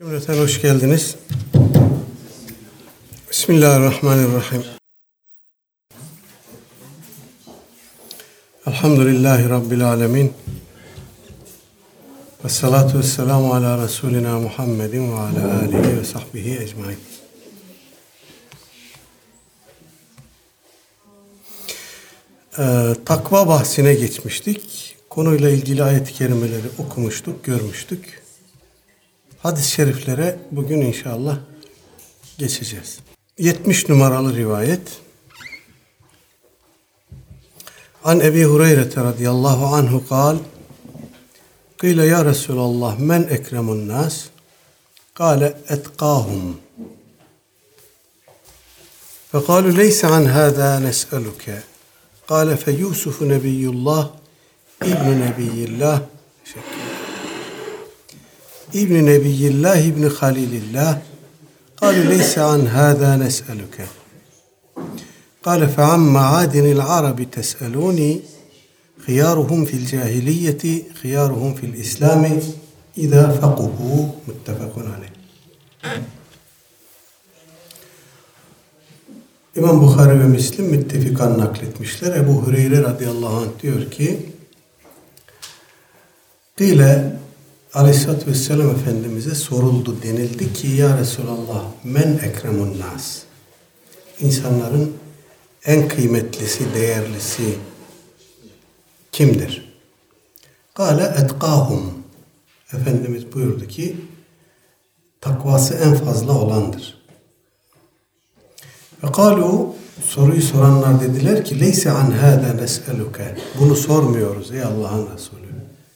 Cümleten hoş geldiniz. Bismillahirrahmanirrahim. Elhamdülillahi Rabbil alemin. Ve salatu ve selamu ala Resulina Muhammedin ve ala alihi ve sahbihi ecmain. Ee, takva bahsine geçmiştik. Konuyla ilgili ayet-i kerimeleri okumuştuk, görmüştük Hadis-i şeriflere bugün inşallah geçeceğiz. 70 numaralı rivayet. An Ebi Hureyre radıyallahu anhu kal Kıyle ya Resulallah men ekremun nas Kale etkahum فقالوا ليس عن هذا نسألك قال فيوسف نبي الله ابن نبي الله ابن نبي الله ابن خليل الله. قالوا ليس عن هذا نسألك. قال فعن معادن العرب تسألوني خيارهم في الجاهلية خيارهم في الإسلام إذا فقهوا. متفق عليه. İmam Bukhari ve Müslim müttefikan nakletmişler. Ebu Hureyre radıyallahu anh diyor ki Dile Aleyhisselatü Vesselam Efendimiz'e soruldu denildi ki Ya Resulallah men ekremun nas İnsanların en kıymetlisi, değerlisi kimdir? Kale etkahum Efendimiz buyurdu ki takvası en fazla olandır. Ve kalu soruyu soranlar dediler ki leyse an hâdâ nes'eluke bunu sormuyoruz ey Allah'ın Resulü.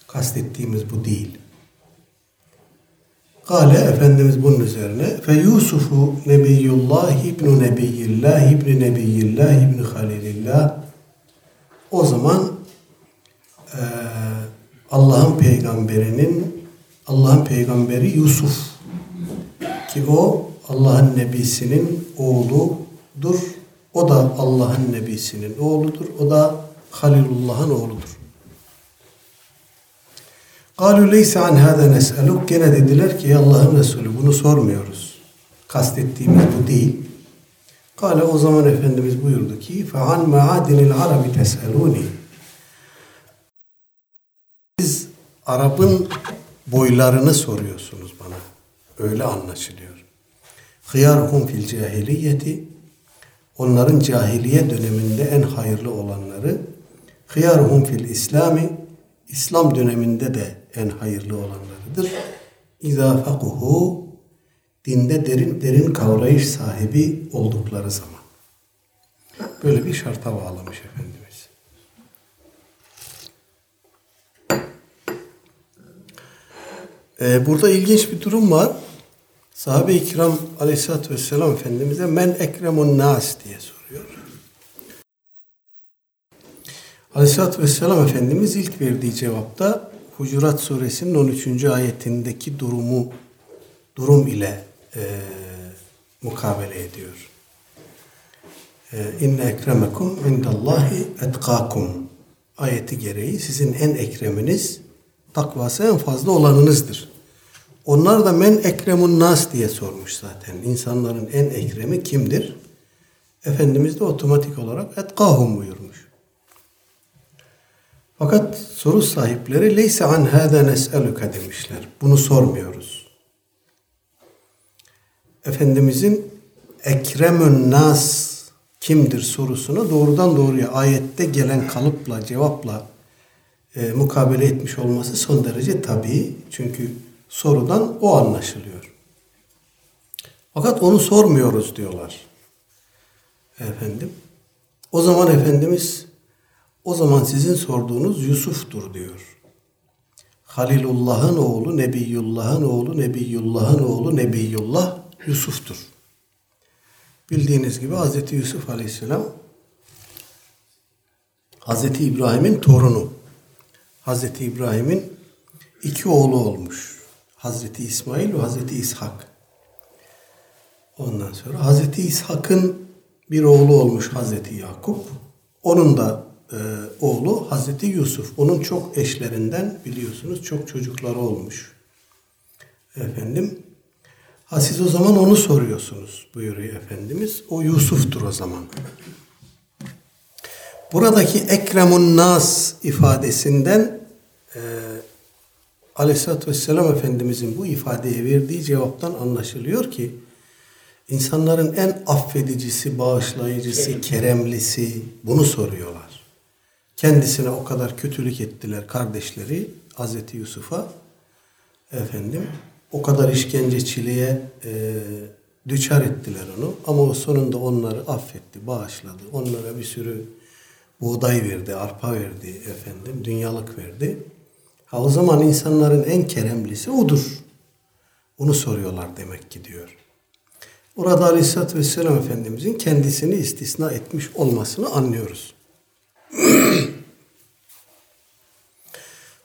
Kastettiğimiz bu değil. Kale Efendimiz bunun üzerine fe Yusufu Nebiyullah ibn Nebiyillah ibn Nebiyillah ibn Halilillah o zaman e, Allah'ın peygamberinin Allah'ın peygamberi Yusuf ki o Allah'ın nebisinin oğludur. O da Allah'ın nebisinin oğludur. O da Halilullah'ın oğludur. قالوا ليس عن هذا نسألك gene dediler ki Allah'ın Resulü bunu sormuyoruz. Kastettiğimiz bu değil. Kale o zaman Efendimiz buyurdu ki فَعَنْ مَعَادِنِ الْعَرَبِ تَسْأَلُونِ Siz Arap'ın boylarını soruyorsunuz bana. Öyle anlaşılıyor. خِيَارْهُمْ fil cahiliyeti Onların cahiliye döneminde en hayırlı olanları خِيَارْهُمْ fil İslami İslam döneminde de en hayırlı olanlarıdır. İzâ fakuhu dinde derin derin kavrayış sahibi oldukları zaman. Böyle bir şarta bağlamış Efendimiz. Ee, burada ilginç bir durum var. Sahabe-i kiram aleyhissalatü vesselam Efendimiz'e men ekremun nas diye soruyor. Aleyhisselatü Vesselam Efendimiz ilk verdiği cevapta Hucurat Suresinin 13. ayetindeki durumu durum ile e, mukabele ediyor. E, İnne ekremekum indallahi etkakum ayeti gereği sizin en ekreminiz takvası en fazla olanınızdır. Onlar da men ekremun nas diye sormuş zaten. İnsanların en ekremi kimdir? Efendimiz de otomatik olarak etkahum buyurmuş. Fakat soru sahipleri leyse an hâdâ nes'eluke demişler. Bunu sormuyoruz. Efendimizin ekremün nas kimdir sorusuna doğrudan doğruya ayette gelen kalıpla, cevapla e, mukabele etmiş olması son derece tabii. Çünkü sorudan o anlaşılıyor. Fakat onu sormuyoruz diyorlar. Efendim. O zaman Efendimiz o zaman sizin sorduğunuz Yusuf'tur diyor. Halilullah'ın oğlu, Nebiyullah'ın oğlu, Nebiyullah'ın oğlu, Nebiyullah Yusuf'tur. Bildiğiniz gibi Hz. Yusuf Aleyhisselam Hz. İbrahim'in torunu. Hz. İbrahim'in iki oğlu olmuş. Hz. İsmail ve Hz. İshak. Ondan sonra Hz. İshak'ın bir oğlu olmuş Hz. Yakup. Onun da e, oğlu Hazreti Yusuf. Onun çok eşlerinden biliyorsunuz çok çocukları olmuş. Efendim Ha siz o zaman onu soruyorsunuz buyuruyor Efendimiz. O Yusuf'tur o zaman. Buradaki Ekremun Nas ifadesinden e, Aleyhisselatü Vesselam Efendimizin bu ifadeye verdiği cevaptan anlaşılıyor ki insanların en affedicisi, bağışlayıcısı, keremlisi bunu soruyorlar. Kendisine o kadar kötülük ettiler kardeşleri Hazreti Yusuf'a efendim o kadar işkenceciliğe e, düçar ettiler onu ama o sonunda onları affetti, bağışladı. Onlara bir sürü buğday verdi, arpa verdi efendim, dünyalık verdi. Ha o zaman insanların en keremlisi odur. Onu soruyorlar demek ki diyor. Orada Aleyhisselatü Vesselam Efendimizin kendisini istisna etmiş olmasını anlıyoruz.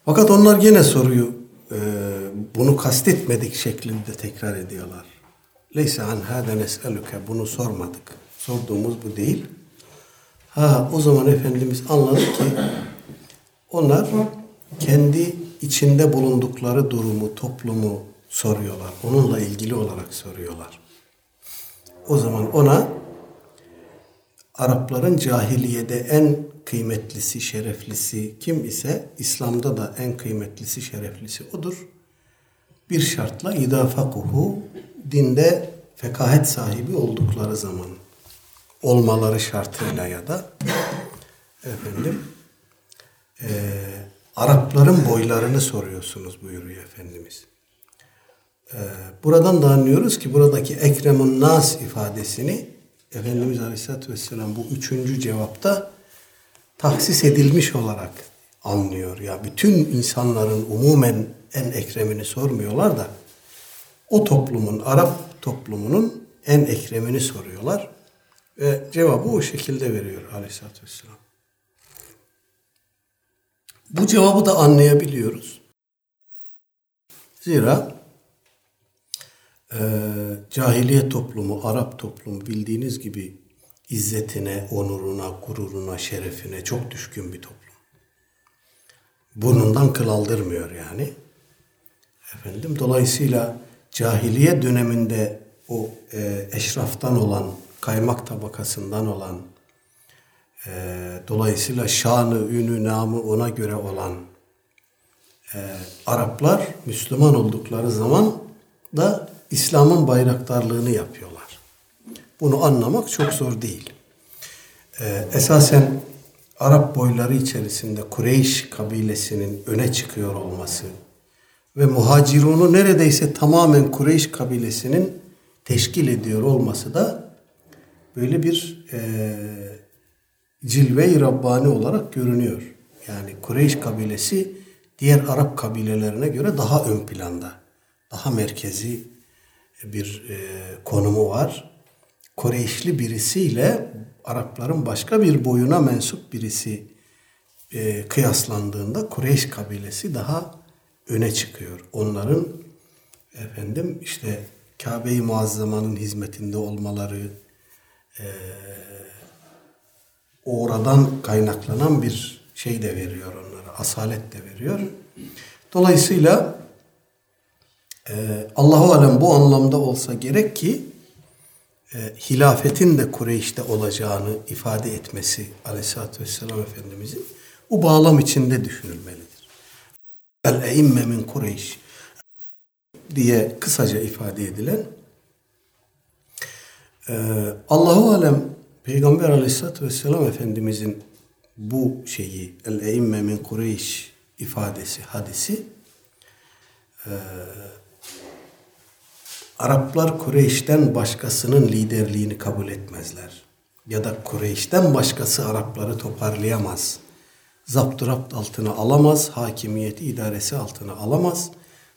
Fakat onlar yine soruyu e, bunu kastetmedik şeklinde tekrar ediyorlar. Leyse an hâde nes'eluke bunu sormadık. Sorduğumuz bu değil. Ha o zaman Efendimiz anladı ki onlar kendi içinde bulundukları durumu, toplumu soruyorlar. Onunla ilgili olarak soruyorlar. O zaman ona Arapların cahiliyede en kıymetlisi, şereflisi kim ise İslam'da da en kıymetlisi, şereflisi odur. Bir şartla idafakuhu dinde fekahet sahibi oldukları zaman olmaları şartıyla ya da efendim e, Arapların boylarını soruyorsunuz buyuruyor Efendimiz. E, buradan da anlıyoruz ki buradaki Ekremun Nas ifadesini Efendimiz Aleyhisselatü Vesselam bu üçüncü cevapta tahsis edilmiş olarak anlıyor. Ya bütün insanların umumen en ekremini sormuyorlar da o toplumun, Arap toplumunun en ekremini soruyorlar. Ve cevabı o şekilde veriyor Aleyhisselatü Vesselam. Bu cevabı da anlayabiliyoruz. Zira e, cahiliye toplumu, Arap toplumu bildiğiniz gibi izzetine, onuruna, gururuna, şerefine çok düşkün bir toplum. Burnundan kıl aldırmıyor yani. Efendim dolayısıyla cahiliye döneminde o e, eşraftan olan, kaymak tabakasından olan, e, dolayısıyla şanı, ünü, namı ona göre olan e, Araplar Müslüman oldukları zaman da İslam'ın bayraktarlığını yapıyorlar. Bunu anlamak çok zor değil. Ee, esasen Arap boyları içerisinde Kureyş kabilesinin öne çıkıyor olması ve muhacirunu neredeyse tamamen Kureyş kabilesinin teşkil ediyor olması da böyle bir e, cilve-i Rabbani olarak görünüyor. Yani Kureyş kabilesi diğer Arap kabilelerine göre daha ön planda, daha merkezi bir e, konumu var. Kureyşli birisiyle Arapların başka bir boyuna mensup birisi e, kıyaslandığında Kureyş kabilesi daha öne çıkıyor. Onların efendim işte Kabe-i Muazzama'nın hizmetinde olmaları e, oradan kaynaklanan bir şey de veriyor onlara. Asalet de veriyor. Dolayısıyla e, Allahu Alem bu anlamda olsa gerek ki e, hilafetin de Kureyş'te olacağını ifade etmesi Aleyhisselatü Vesselam Efendimizin bu bağlam içinde düşünülmelidir. El-eimme min Kureyş diye kısaca ifade edilen e, Allahu Alem Peygamber Aleyhisselatü Vesselam Efendimizin bu şeyi el-eimme min Kureyş ifadesi, hadisi e, Araplar Kureyş'ten başkasının liderliğini kabul etmezler. Ya da Kureyş'ten başkası Arapları toparlayamaz. Zapturapt altına alamaz, hakimiyeti idaresi altına alamaz.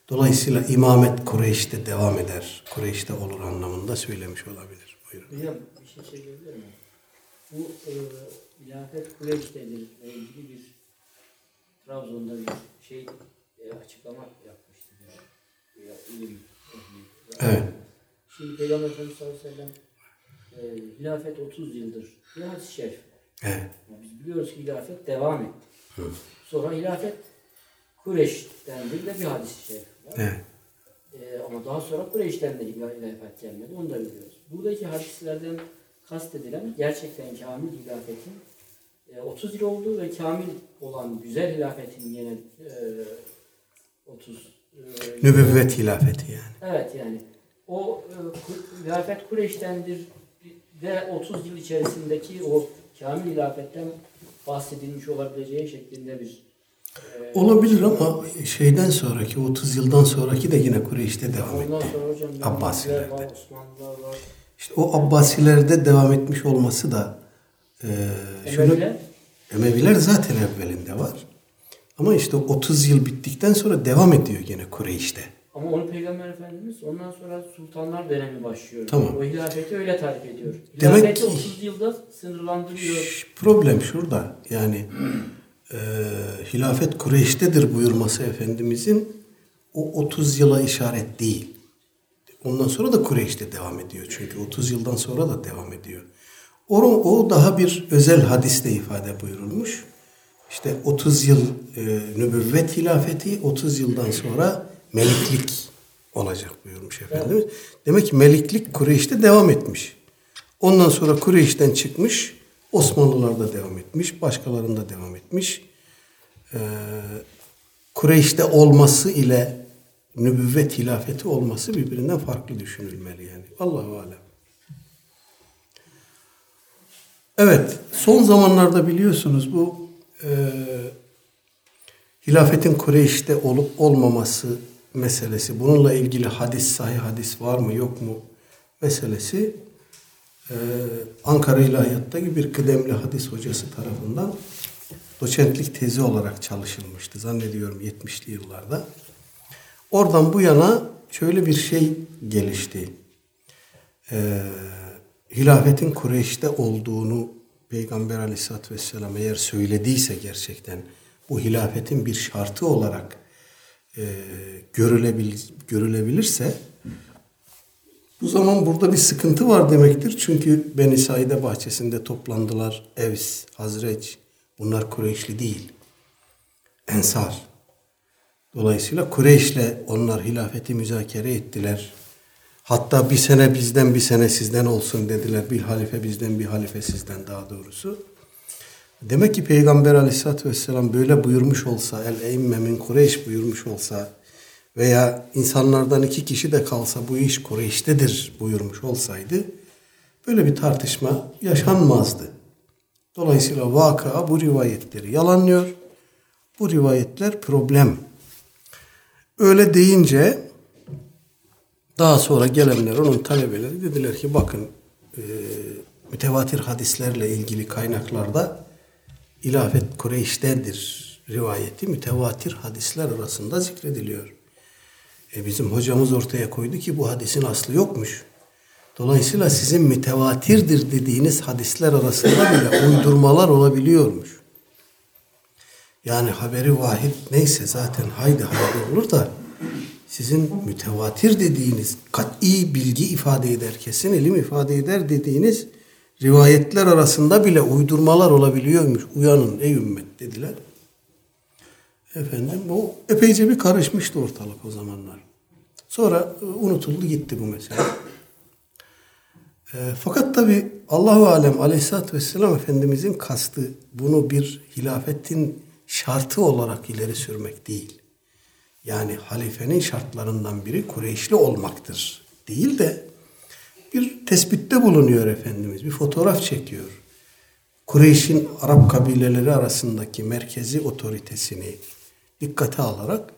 Dolayısıyla imamet Kureyş'te devam eder. Kureyş'te olur anlamında söylemiş olabilir. Buyurun. Hocam bir şey söyleyebilir miyim? Bu e, ilafet Kureyş'tedir ile ilgili bir Trabzon'da bir şey e, açıklama yapmıştı. Yani. Ya, ilim. Evet. Şimdi Peygamber Efendimiz sallallahu aleyhi ve sellem e, hilafet 30 yıldır. Bir hadis-i şerif. Evet. Yani biz biliyoruz ki hilafet devam etti. Sonra hilafet Kureyş'tendir de bir hadis-i şerif var. Evet. E, ama daha sonra Kureyş'ten de hilafet gelmedi. Onu da biliyoruz. Buradaki hadislerden kastedilen gerçekten kamil hilafetin e, 30 yıl olduğu ve kamil olan güzel hilafetin yine e, 30 e, Nübüvvet hilafeti yani. Evet yani o e, hilafet Kureyş'tendir ve 30 yıl içerisindeki o kamil hilafetten bahsedilmiş olabileceği şeklinde bir e, Olabilir ama şeyden sonraki 30 yıldan sonraki de yine Kureyş'te devam ondan etti. sonra hocam Abbasilerde. Yahudilər var, Osmanlılar var. İşte o Abbasilerde devam etmiş olması da e, şunu Emeviler zaten evvelinde var. Ama işte o 30 yıl bittikten sonra devam ediyor gene Kureyş'te. ama onu Peygamber Efendimiz ondan sonra sultanlar dönemi başlıyor. Tamam. O hilafeti öyle tarif ediyor. Demek Hilafeti ki- 30 yılda sınırlandırıyor. Problem şurada. Yani e, hilafet Kureyş'tedir buyurması Efendimizin o 30 yıla işaret değil. Ondan sonra da Kureyş'te devam ediyor. Çünkü 30 yıldan sonra da devam ediyor. O, o daha bir özel hadiste ifade buyurulmuş. İşte 30 yıl e, nübüvvet hilafeti, 30 yıldan sonra meliklik olacak buyurmuş Efendimiz. Demek ki meliklik Kureyş'te devam etmiş. Ondan sonra Kureyş'ten çıkmış, Osmanlılar'da devam etmiş, başkalarında devam etmiş. Ee, Kureyş'te olması ile nübüvvet hilafeti olması birbirinden farklı düşünülmeli yani. Allahu alem. Evet, son zamanlarda biliyorsunuz bu e, hilafetin Kureyş'te olup olmaması meselesi, bununla ilgili hadis, sahih hadis var mı yok mu meselesi e, Ankara İlahiyat'taki bir kıdemli hadis hocası tarafından doçentlik tezi olarak çalışılmıştı. Zannediyorum 70'li yıllarda. Oradan bu yana şöyle bir şey gelişti. Ee, hilafetin Kureyş'te olduğunu Peygamber aleyhissalatü vesselam eğer söylediyse gerçekten bu hilafetin bir şartı olarak e, görülebil, görülebilirse bu zaman burada bir sıkıntı var demektir. Çünkü Beni Saide bahçesinde toplandılar. Evs, Hazreç. Bunlar Kureyşli değil. Ensar. Dolayısıyla Kureyş'le onlar hilafeti müzakere ettiler. Hatta bir sene bizden bir sene sizden olsun dediler. Bir halife bizden bir halife sizden daha doğrusu. Demek ki Peygamber aleyhissalatü vesselam böyle buyurmuş olsa, el eimme min Kureyş buyurmuş olsa veya insanlardan iki kişi de kalsa bu iş Kureyş'tedir buyurmuş olsaydı böyle bir tartışma yaşanmazdı. Dolayısıyla vaka bu rivayetleri yalanlıyor. Bu rivayetler problem. Öyle deyince daha sonra gelenler onun talebeleri dediler ki bakın e, mütevatir hadislerle ilgili kaynaklarda ilafet Kureyş'tedir rivayeti mütevatir hadisler arasında zikrediliyor. E bizim hocamız ortaya koydu ki bu hadisin aslı yokmuş. Dolayısıyla sizin mütevatirdir dediğiniz hadisler arasında bile uydurmalar olabiliyormuş. Yani haberi vahid neyse zaten haydi haydi olur da sizin mütevatir dediğiniz kat'i bilgi ifade eder, kesin ilim ifade eder dediğiniz rivayetler arasında bile uydurmalar olabiliyormuş. Uyanın ey ümmet dediler. Efendim bu epeyce bir karışmıştı ortalık o zamanlar. Sonra e, unutuldu gitti bu mesele. E, fakat tabi Allahu Alem Aleyhisselatü Vesselam Efendimizin kastı bunu bir hilafetin şartı olarak ileri sürmek değil. Yani halifenin şartlarından biri Kureyşli olmaktır. Değil de bir tespitte bulunuyor Efendimiz. Bir fotoğraf çekiyor. Kureyş'in Arap kabileleri arasındaki merkezi otoritesini dikkate alarak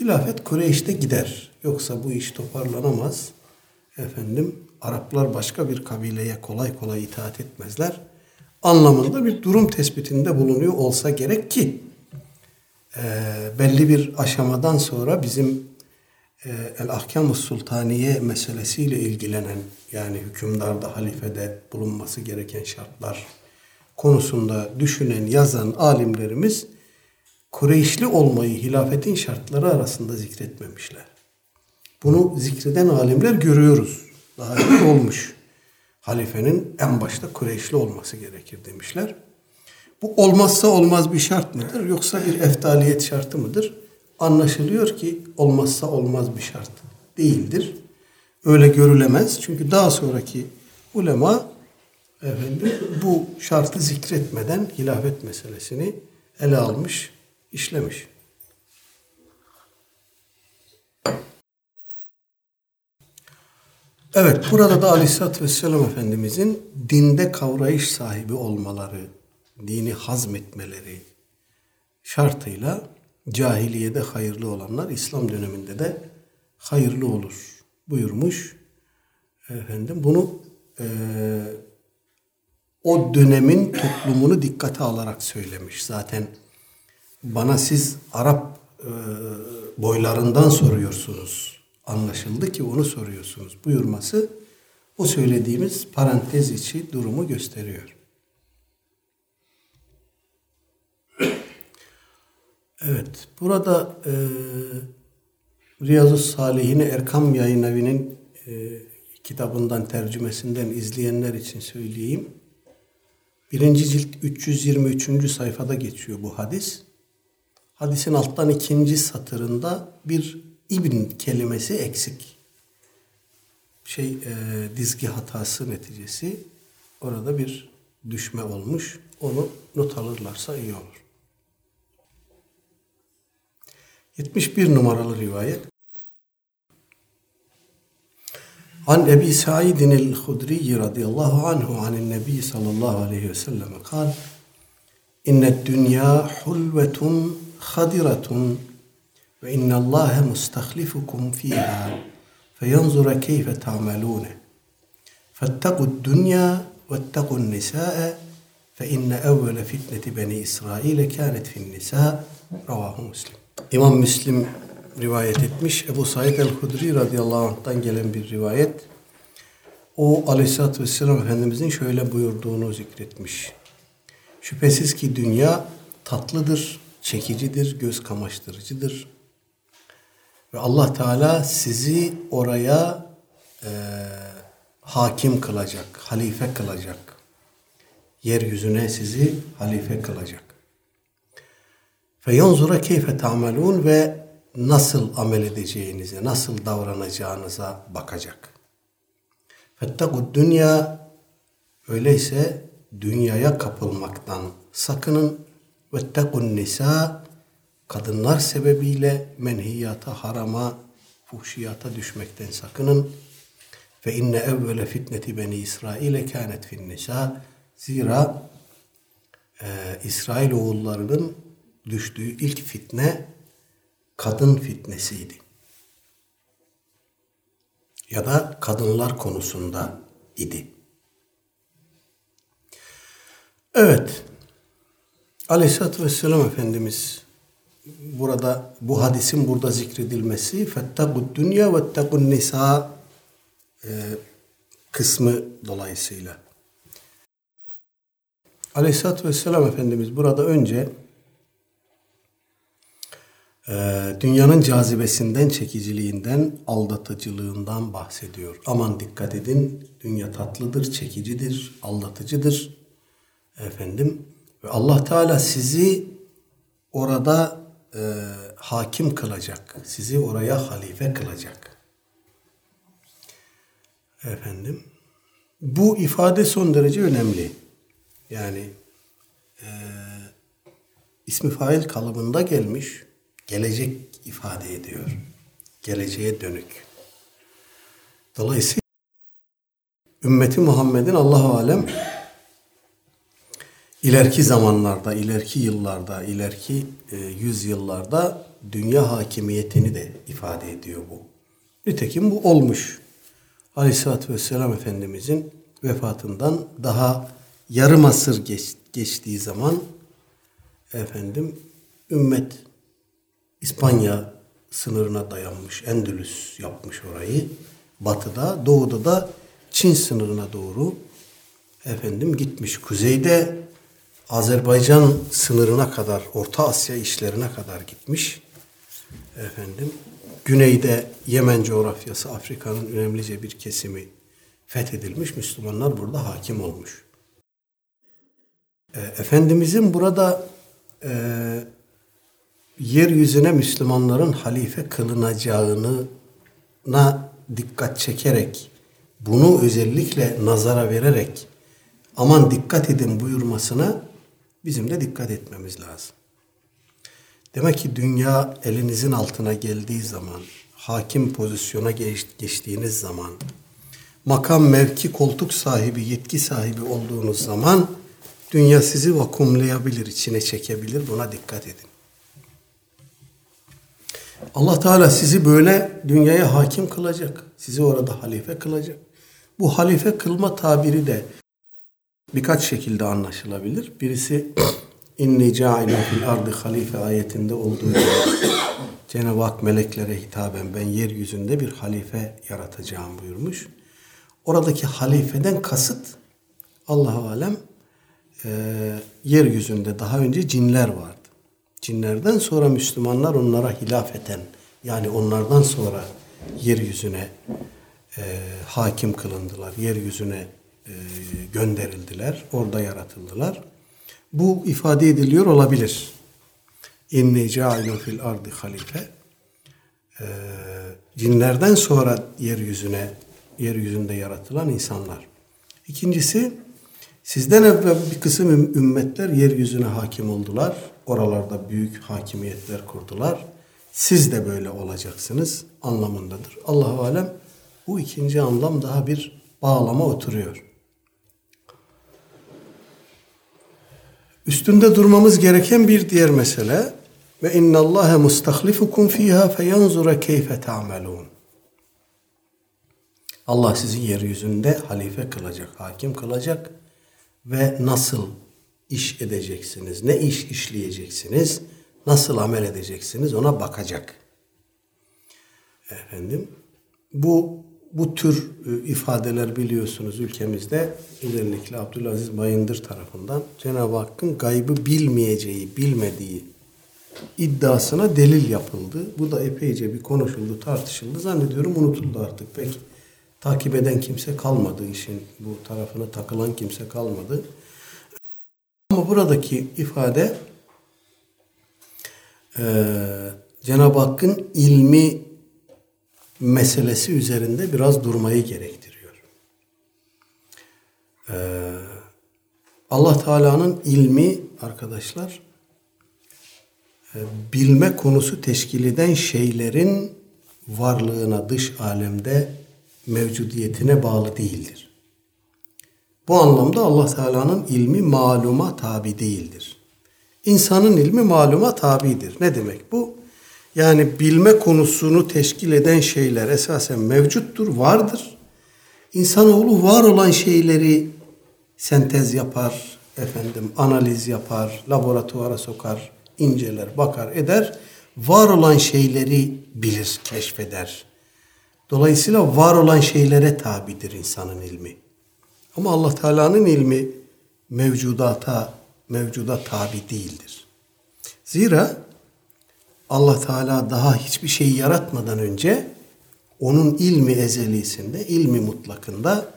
hilafet Kureyş'te gider. Yoksa bu iş toparlanamaz. Efendim Araplar başka bir kabileye kolay kolay itaat etmezler. Anlamında bir durum tespitinde bulunuyor olsa gerek ki e, belli bir aşamadan sonra bizim e, El Ahkam-ı Sultaniye meselesiyle ilgilenen yani hükümdarda halifede bulunması gereken şartlar konusunda düşünen, yazan alimlerimiz Kureyşli olmayı hilafetin şartları arasında zikretmemişler. Bunu zikreden alimler görüyoruz. Daha önce olmuş. Halifenin en başta Kureyşli olması gerekir demişler. Bu olmazsa olmaz bir şart mıdır yoksa bir eftaliyet şartı mıdır? Anlaşılıyor ki olmazsa olmaz bir şart. değildir. Öyle görülemez. Çünkü daha sonraki ulema efendim bu şartı zikretmeden hilafet meselesini ele almış, işlemiş. Evet, burada da Aleyhisselatü Vesselam Efendimizin dinde kavrayış sahibi olmaları, dini hazmetmeleri şartıyla cahiliyede hayırlı olanlar İslam döneminde de hayırlı olur buyurmuş. Efendim bunu e, o dönemin toplumunu dikkate alarak söylemiş. Zaten bana siz Arap e, boylarından soruyorsunuz. Anlaşıldı ki onu soruyorsunuz buyurması o söylediğimiz parantez içi durumu gösteriyor. Evet, burada e, Riyazu Salihini Erkam Yayın Evi'nin e, kitabından, tercümesinden izleyenler için söyleyeyim. Birinci cilt 323. sayfada geçiyor bu hadis. Hadisin alttan ikinci satırında bir ibn kelimesi eksik. Şey e, dizgi hatası neticesi orada bir düşme olmuş. Onu not alırlarsa iyi olur. 71 numaralı rivayet. An Ebi Sa'idin el-Hudri radıyallahu anhu anin Nebi sallallahu aleyhi ve sellem kal İnned dünya hulvetun hadiratun ve innallâhe mustahlifukum fiha feyanzura keyfe ta'melûne فاتقوا الدنيا واتقوا النساء فإن أول فتنة بني إسرائيل كانت في النساء رواه مسلم İmam Müslim rivayet etmiş. Ebu Said el-Hudri radıyallahu anh'tan gelen bir rivayet. O aleyhissalatü vesselam Efendimizin şöyle buyurduğunu zikretmiş. Şüphesiz ki dünya tatlıdır, çekicidir, göz kamaştırıcıdır. Ve Allah Teala sizi oraya e, hakim kılacak, halife kılacak. Yeryüzüne sizi halife kılacak feyunzura keyfe tamelun ve nasıl amel edeceğinize, nasıl davranacağınıza bakacak. Fettegud dünya öyleyse dünyaya kapılmaktan sakının ve tekun nisa kadınlar sebebiyle menhiyata, harama, fuhşiyata düşmekten sakının. Ve inne evvele fitneti beni İsrail'e kânet fin nisa. Zira e, İsrail oğullarının düştüğü ilk fitne kadın fitnesiydi. Ya da kadınlar konusunda idi. Evet. Aleyhisselatü Vesselam Efendimiz burada bu hadisin burada zikredilmesi fettegud dünya ve tettegud nisa kısmı dolayısıyla. Aleyhisselatü Vesselam Efendimiz burada önce dünyanın cazibesinden, çekiciliğinden, aldatıcılığından bahsediyor. Aman dikkat edin, dünya tatlıdır, çekicidir, aldatıcıdır. Efendim, ve Allah Teala sizi orada e, hakim kılacak, sizi oraya halife kılacak. Efendim, bu ifade son derece önemli. Yani e, ismi fail kalıbında gelmiş gelecek ifade ediyor. Geleceğe dönük. Dolayısıyla ümmeti Muhammed'in Allahu alem ileriki zamanlarda, ileriki yıllarda, ileriki e, yüzyıllarda dünya hakimiyetini de ifade ediyor bu. Nitekim bu olmuş. Aleyhisselatü Vesselam Efendimizin vefatından daha yarım asır geç, geçtiği zaman efendim ümmet İspanya sınırına dayanmış. Endülüs yapmış orayı. Batıda, doğuda da Çin sınırına doğru efendim gitmiş. Kuzeyde Azerbaycan sınırına kadar, Orta Asya işlerine kadar gitmiş. Efendim güneyde Yemen coğrafyası Afrika'nın önemlice bir kesimi fethedilmiş. Müslümanlar burada hakim olmuş. E, Efendimizin burada e, yeryüzüne Müslümanların halife kılınacağını na dikkat çekerek bunu özellikle nazara vererek aman dikkat edin buyurmasına bizim de dikkat etmemiz lazım. Demek ki dünya elinizin altına geldiği zaman, hakim pozisyona geç, geçtiğiniz zaman, makam, mevki, koltuk sahibi, yetki sahibi olduğunuz zaman dünya sizi vakumlayabilir, içine çekebilir. Buna dikkat edin. Allah Teala sizi böyle dünyaya hakim kılacak. Sizi orada halife kılacak. Bu halife kılma tabiri de birkaç şekilde anlaşılabilir. Birisi inni cailun fil ardı halife ayetinde olduğu gibi Cenab-ı Hak meleklere hitaben ben yeryüzünde bir halife yaratacağım buyurmuş. Oradaki halifeden kasıt Allah alem e, yeryüzünde daha önce cinler vardı. Cinlerden sonra Müslümanlar onlara hilafeten yani onlardan sonra yeryüzüne e, hakim kılındılar. Yeryüzüne e, gönderildiler. Orada yaratıldılar. Bu ifade ediliyor olabilir. İnni cailun fil ardı halife. E, cinlerden sonra yeryüzüne yeryüzünde yaratılan insanlar. İkincisi sizden evvel bir kısım ümmetler yeryüzüne hakim oldular. Oralarda büyük hakimiyetler kurdular. Siz de böyle olacaksınız anlamındadır. Allahu alem bu ikinci anlam daha bir bağlama oturuyor. Üstünde durmamız gereken bir diğer mesele ve inna Allahe mustahlifukum fiha feyanzura keyfe ta'melun. Allah sizi yeryüzünde halife kılacak, hakim kılacak ve nasıl iş edeceksiniz, ne iş işleyeceksiniz, nasıl amel edeceksiniz ona bakacak. Efendim, bu bu tür e, ifadeler biliyorsunuz ülkemizde özellikle Abdülaziz Bayındır tarafından Cenab-ı Hakk'ın gaybı bilmeyeceği, bilmediği iddiasına delil yapıldı. Bu da epeyce bir konuşuldu, tartışıldı. Zannediyorum unutuldu artık. Pek takip eden kimse kalmadı işin bu tarafına takılan kimse kalmadı. Ama buradaki ifade e, Cenab-ı Hakk'ın ilmi meselesi üzerinde biraz durmayı gerektiriyor. Ee, Allah Teala'nın ilmi arkadaşlar e, bilme konusu teşkil eden şeylerin varlığına dış alemde mevcudiyetine bağlı değildir. Bu anlamda Allah Teala'nın ilmi maluma tabi değildir. İnsanın ilmi maluma tabidir. Ne demek bu? Yani bilme konusunu teşkil eden şeyler esasen mevcuttur, vardır. İnsanoğlu var olan şeyleri sentez yapar, efendim analiz yapar, laboratuvara sokar, inceler, bakar, eder. Var olan şeyleri bilir, keşfeder. Dolayısıyla var olan şeylere tabidir insanın ilmi. Ama Allah Teala'nın ilmi mevcudata, mevcuda tabi değildir. Zira Allah Teala daha hiçbir şey yaratmadan önce onun ilmi ezelisinde, ilmi mutlakında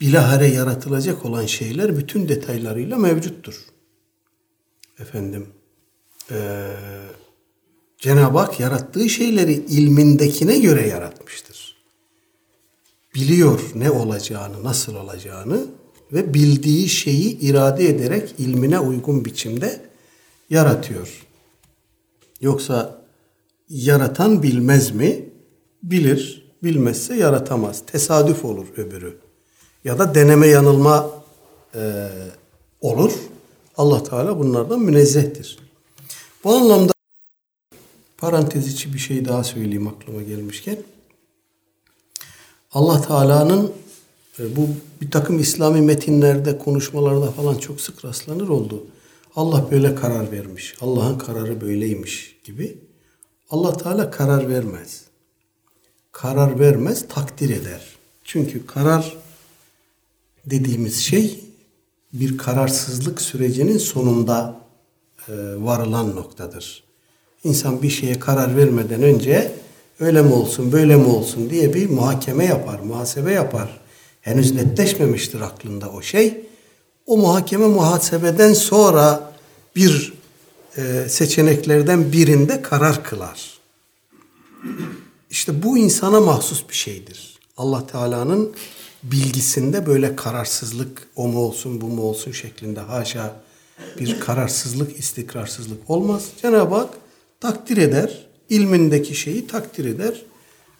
bilahare yaratılacak olan şeyler bütün detaylarıyla mevcuttur. Efendim, ee, Cenab-ı Hak yarattığı şeyleri ilmindekine göre yaratmıştır. Biliyor ne olacağını, nasıl olacağını ve bildiği şeyi irade ederek ilmine uygun biçimde yaratıyor. Yoksa yaratan bilmez mi? Bilir. Bilmezse yaratamaz. Tesadüf olur öbürü. Ya da deneme yanılma e, olur. Allah Teala bunlardan münezzehtir. Bu anlamda parantez içi bir şey daha söyleyeyim aklıma gelmişken. Allah Teala'nın e, bu bir takım İslami metinlerde, konuşmalarda falan çok sık rastlanır oldu. Allah böyle karar vermiş. Allah'ın kararı böyleymiş gibi. Allah Teala karar vermez. Karar vermez, takdir eder. Çünkü karar dediğimiz şey bir kararsızlık sürecinin sonunda e, varılan noktadır. İnsan bir şeye karar vermeden önce öyle mi olsun, böyle mi olsun diye bir muhakeme yapar, muhasebe yapar. Henüz netleşmemiştir aklında o şey. O muhakeme muhasebeden sonra bir e, seçeneklerden birinde karar kılar. işte bu insana mahsus bir şeydir. Allah Teala'nın bilgisinde böyle kararsızlık o mu olsun bu mu olsun şeklinde haşa bir kararsızlık, istikrarsızlık olmaz. Cenab-ı Hak takdir eder, ilmindeki şeyi takdir eder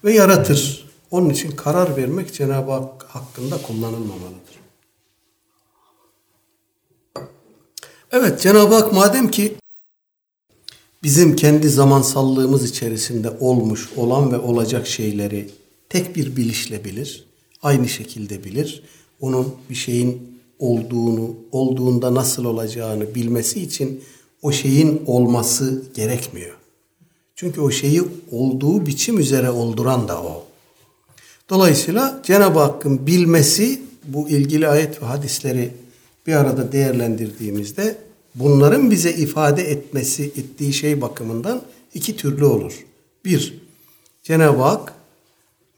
ve yaratır. Onun için karar vermek Cenab-ı Hak hakkında kullanılmamalıdır. Evet Cenab-ı Hak madem ki bizim kendi zamansallığımız içerisinde olmuş, olan ve olacak şeyleri tek bir bilişle bilir. Aynı şekilde bilir. Onun bir şeyin olduğunu, olduğunda nasıl olacağını bilmesi için o şeyin olması gerekmiyor. Çünkü o şeyi olduğu biçim üzere olduran da o. Dolayısıyla Cenab-ı Hakk'ın bilmesi bu ilgili ayet ve hadisleri bir arada değerlendirdiğimizde bunların bize ifade etmesi ettiği şey bakımından iki türlü olur. Bir, Cenab-ı Hak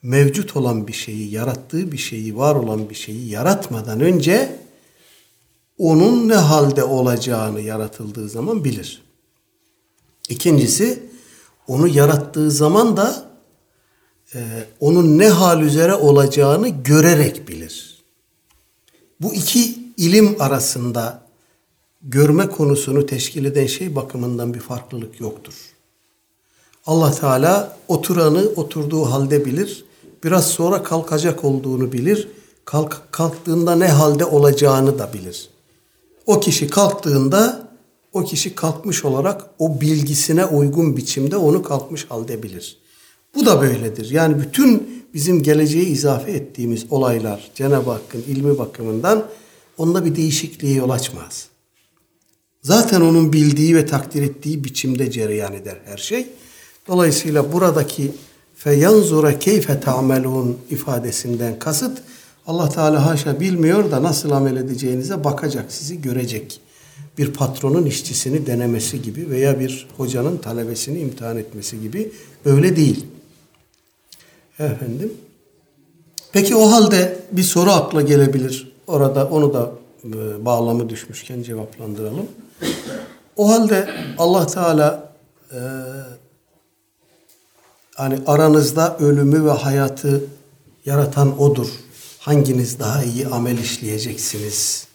mevcut olan bir şeyi, yarattığı bir şeyi, var olan bir şeyi yaratmadan önce onun ne halde olacağını yaratıldığı zaman bilir. İkincisi, onu yarattığı zaman da e, onun ne hal üzere olacağını görerek bilir. Bu iki ilim arasında görme konusunu teşkil eden şey bakımından bir farklılık yoktur. Allah Teala oturanı oturduğu halde bilir. Biraz sonra kalkacak olduğunu bilir. Kalk, kalktığında ne halde olacağını da bilir. O kişi kalktığında o kişi kalkmış olarak o bilgisine uygun biçimde onu kalkmış halde bilir. Bu da böyledir. Yani bütün bizim geleceğe izafe ettiğimiz olaylar Cenab-ı Hakk'ın ilmi bakımından onda bir değişikliğe yol açmaz. Zaten onun bildiği ve takdir ettiği biçimde cereyan eder her şey. Dolayısıyla buradaki feyanzura keyfe ta'melun ifadesinden kasıt Allah Teala haşa bilmiyor da nasıl amel edeceğinize bakacak, sizi görecek. Bir patronun işçisini denemesi gibi veya bir hocanın talebesini imtihan etmesi gibi öyle değil. Efendim. Peki o halde bir soru akla gelebilir. Orada onu da e, bağlamı düşmüşken cevaplandıralım. O halde Allah Teala e, hani aranızda ölümü ve hayatı yaratan odur. Hanginiz daha iyi amel işleyeceksiniz?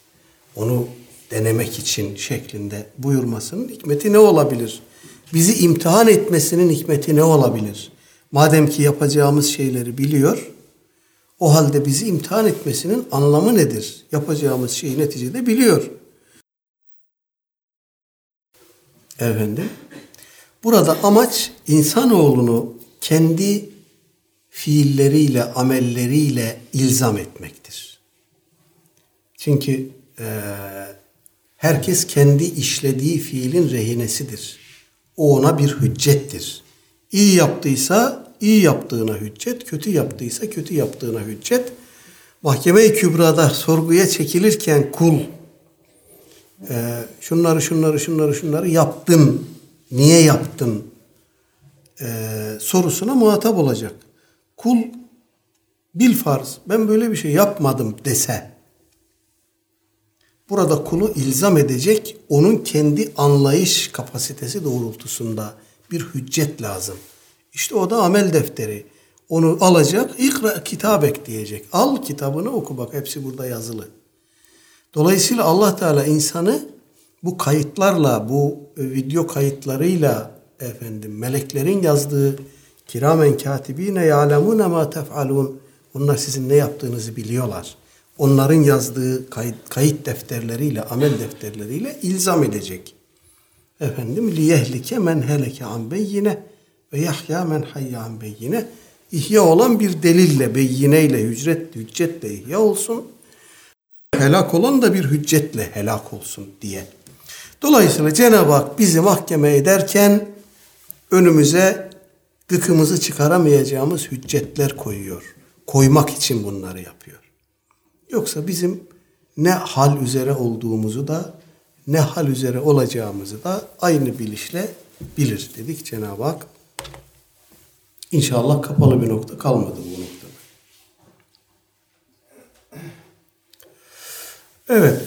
Onu denemek için şeklinde buyurmasının hikmeti ne olabilir? Bizi imtihan etmesinin hikmeti ne olabilir? Madem ki yapacağımız şeyleri biliyor, o halde bizi imtihan etmesinin anlamı nedir? Yapacağımız şeyi neticede biliyor. Efendim, burada amaç insanoğlunu kendi fiilleriyle, amelleriyle ilzam etmektir. Çünkü e, herkes kendi işlediği fiilin rehinesidir. O ona bir hüccettir. İyi yaptıysa iyi yaptığına hüccet, kötü yaptıysa kötü yaptığına hüccet. Mahkeme-i Kübra'da sorguya çekilirken kul e, şunları şunları şunları şunları yaptın, niye yaptın e, sorusuna muhatap olacak. Kul bil farz ben böyle bir şey yapmadım dese burada kulu ilzam edecek onun kendi anlayış kapasitesi doğrultusunda bir hüccet lazım. İşte o da amel defteri. Onu alacak, ikra kitabek diyecek. Al kitabını oku bak hepsi burada yazılı. Dolayısıyla Allah Teala insanı bu kayıtlarla, bu video kayıtlarıyla efendim meleklerin yazdığı kiramen katibine ya'lemune ma tef'alun. Onlar sizin ne yaptığınızı biliyorlar. Onların yazdığı kayıt, kayıt defterleriyle, amel defterleriyle ilzam edecek. Efendim liyehlike men heleke an beyyine ve yahya men hayya an beyyine. İhya olan bir delille, beyineyle, hüccet, hüccetle ihya olsun. Helak olan da bir hüccetle helak olsun diye. Dolayısıyla Cenab-ı Hak bizi mahkeme ederken önümüze gıkımızı çıkaramayacağımız hüccetler koyuyor. Koymak için bunları yapıyor. Yoksa bizim ne hal üzere olduğumuzu da ne hal üzere olacağımızı da aynı bilişle bilir dedik Cenab-ı Hak. İnşallah kapalı bir nokta kalmadı bu noktada. Evet.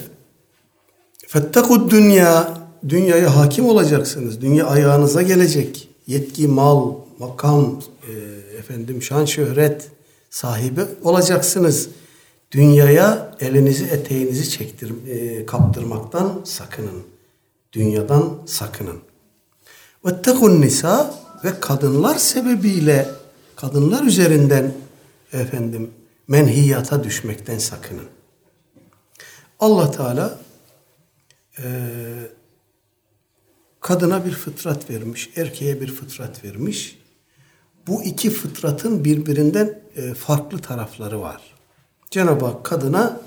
Fettekud dünya. Dünyaya hakim olacaksınız. Dünya ayağınıza gelecek. Yetki, mal, makam, e, efendim şan şöhret sahibi olacaksınız. Dünyaya elinizi eteğinizi çektir, e, kaptırmaktan sakının. Dünyadan sakının. Ve tekun nisa ve kadınlar sebebiyle kadınlar üzerinden efendim menhiyata düşmekten sakının. Allah Teala e, kadına bir fıtrat vermiş, erkeğe bir fıtrat vermiş. Bu iki fıtratın birbirinden e, farklı tarafları var. Cenab-ı Hak kadına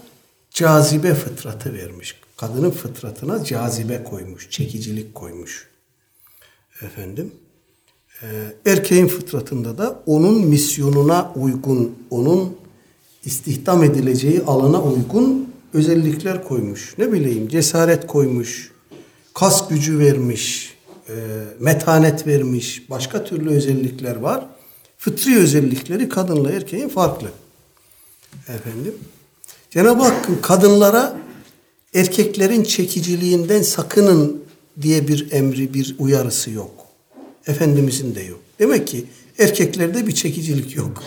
cazibe fıtratı vermiş. Kadının fıtratına cazibe koymuş, çekicilik koymuş. Efendim, e, erkeğin fıtratında da onun misyonuna uygun, onun istihdam edileceği alana uygun özellikler koymuş. Ne bileyim cesaret koymuş, kas gücü vermiş, e, metanet vermiş, başka türlü özellikler var. Fıtri özellikleri kadınla erkeğin farklı. Efendim. Cenab-ı Hakk'ın kadınlara erkeklerin çekiciliğinden sakının diye bir emri, bir uyarısı yok. Efendimizin de yok. Demek ki erkeklerde bir çekicilik yok.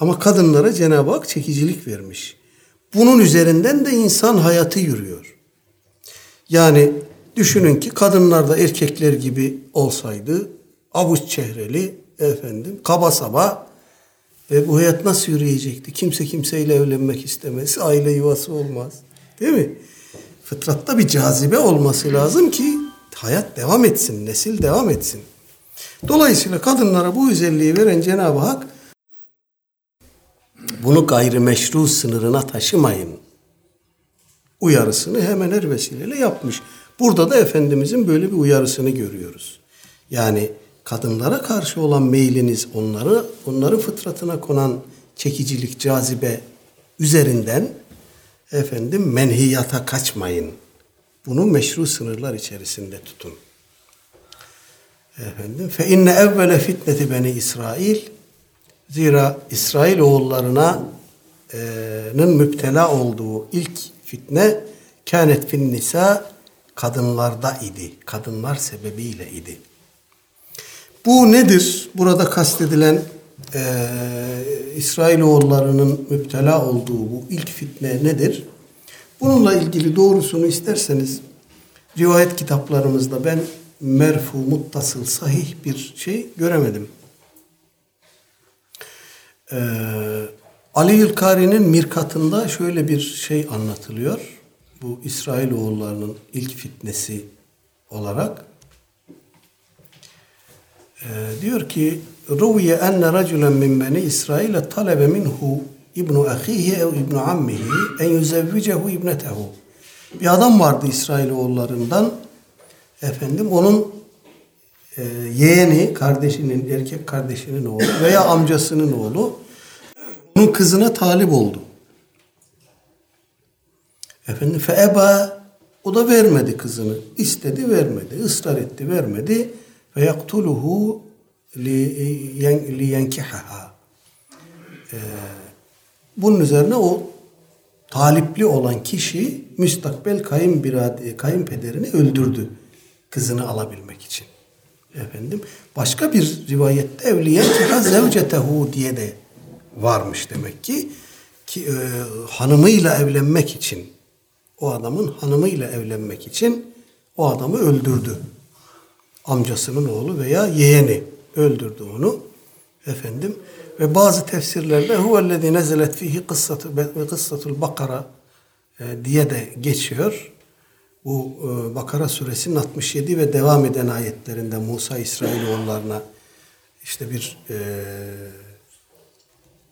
Ama kadınlara Cenab-ı Hak çekicilik vermiş. Bunun üzerinden de insan hayatı yürüyor. Yani düşünün ki kadınlar da erkekler gibi olsaydı avuç çehreli efendim kaba saba ve bu hayat nasıl yürüyecekti? Kimse kimseyle evlenmek istemez. Aile yuvası olmaz. Değil mi? Fıtratta bir cazibe olması lazım ki hayat devam etsin, nesil devam etsin. Dolayısıyla kadınlara bu özelliği veren Cenab-ı Hak bunu gayrimeşru sınırına taşımayın uyarısını hemen her vesileyle yapmış. Burada da Efendimizin böyle bir uyarısını görüyoruz. Yani kadınlara karşı olan meyliniz onları, onların fıtratına konan çekicilik, cazibe üzerinden efendim menhiyata kaçmayın. Bunu meşru sınırlar içerisinde tutun. Efendim fe inne evvele fitneti beni İsrail zira İsrail oğullarına nın müptela olduğu ilk fitne kânet fin nisa kadınlarda idi. Kadınlar sebebiyle idi. Bu nedir? Burada kastedilen e, İsrailoğullarının müptela olduğu bu ilk fitne nedir? Bununla ilgili doğrusunu isterseniz rivayet kitaplarımızda ben merfu, muttasıl, sahih bir şey göremedim. Ee, Ali Yılkari'nin mirkatında şöyle bir şey anlatılıyor. Bu İsrailoğullarının ilk fitnesi olarak. Ee, diyor ki Ruviye enne raculen min beni İsrail'e talebe minhu ibnu ahihi ev ibnu ammihi en yüzevvicehu ibnetehu. Bir adam vardı İsrailoğullarından efendim onun e, yeğeni kardeşinin erkek kardeşinin oğlu veya amcasının oğlu onun kızına talip oldu. Efendim feeba o da vermedi kızını. İstedi vermedi. ısrar etti vermedi. Ve yaktuluhu li yenkihaha. Ee, bunun üzerine o talipli olan kişi müstakbel kayınbirade, kayınpederini öldürdü kızını alabilmek için. Efendim başka bir rivayette evliyen zevcetehu diye de varmış demek ki ki e, hanımıyla evlenmek için o adamın hanımıyla evlenmek için o adamı öldürdü. Amcasının oğlu veya yeğeni öldürdü onu. Efendim ve bazı tefsirlerde huvellezî nezelet fihi kıssatu kıssatul bakara e, diye de geçiyor. Bu e, Bakara suresinin 67 ve devam eden ayetlerinde Musa İsrailoğullarına işte bir e,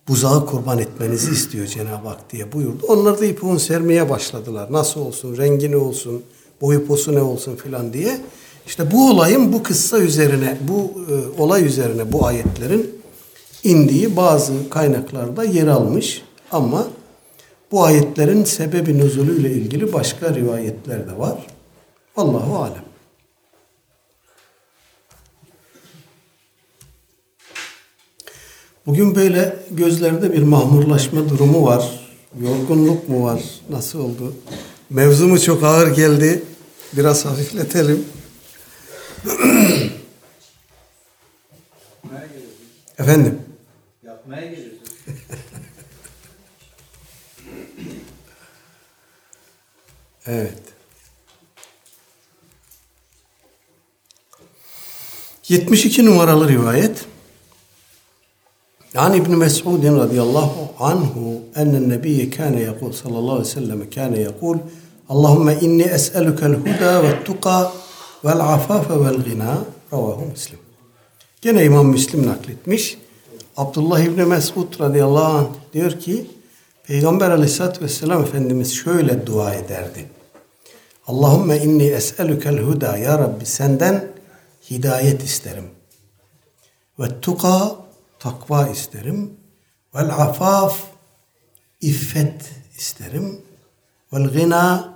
buzağı kurban etmenizi istiyor Cenab-ı Hak diye buyurdu. Onlar da ipuğun sermeye başladılar. Nasıl olsun, rengi ne olsun, boyu posu ne olsun filan diye. İşte bu olayın bu kıssa üzerine, bu e, olay üzerine bu ayetlerin indiği bazı kaynaklarda yer almış. Ama bu ayetlerin sebebi nüzulüyle ilgili başka rivayetler de var. Allahu alem. Bugün böyle gözlerde bir mahmurlaşma durumu var. Yorgunluk mu var? Nasıl oldu? Mevzu mu çok ağır geldi? Biraz hafifletelim. Efendim? Yapmaya giriyorsun. Evet. 72 numaralı rivayet. An İbn Mes'ud radıyallahu anhu enne nebiyye kâne yekul sallallahu aleyhi ve sellem kâne yekul Allahümme inni es'elukel huda ve tuka vel afafe vel gina ravahu Müslim. Gene İmam Müslim nakletmiş. Abdullah İbni Mesud radıyallahu anh diyor ki Peygamber aleyhissalatü vesselam Efendimiz şöyle dua ederdi. Allahümme inni es'elukel huda ya Rabbi senden hidayet isterim. Ve tuka takva isterim. Vel afaf iffet isterim. Vel gina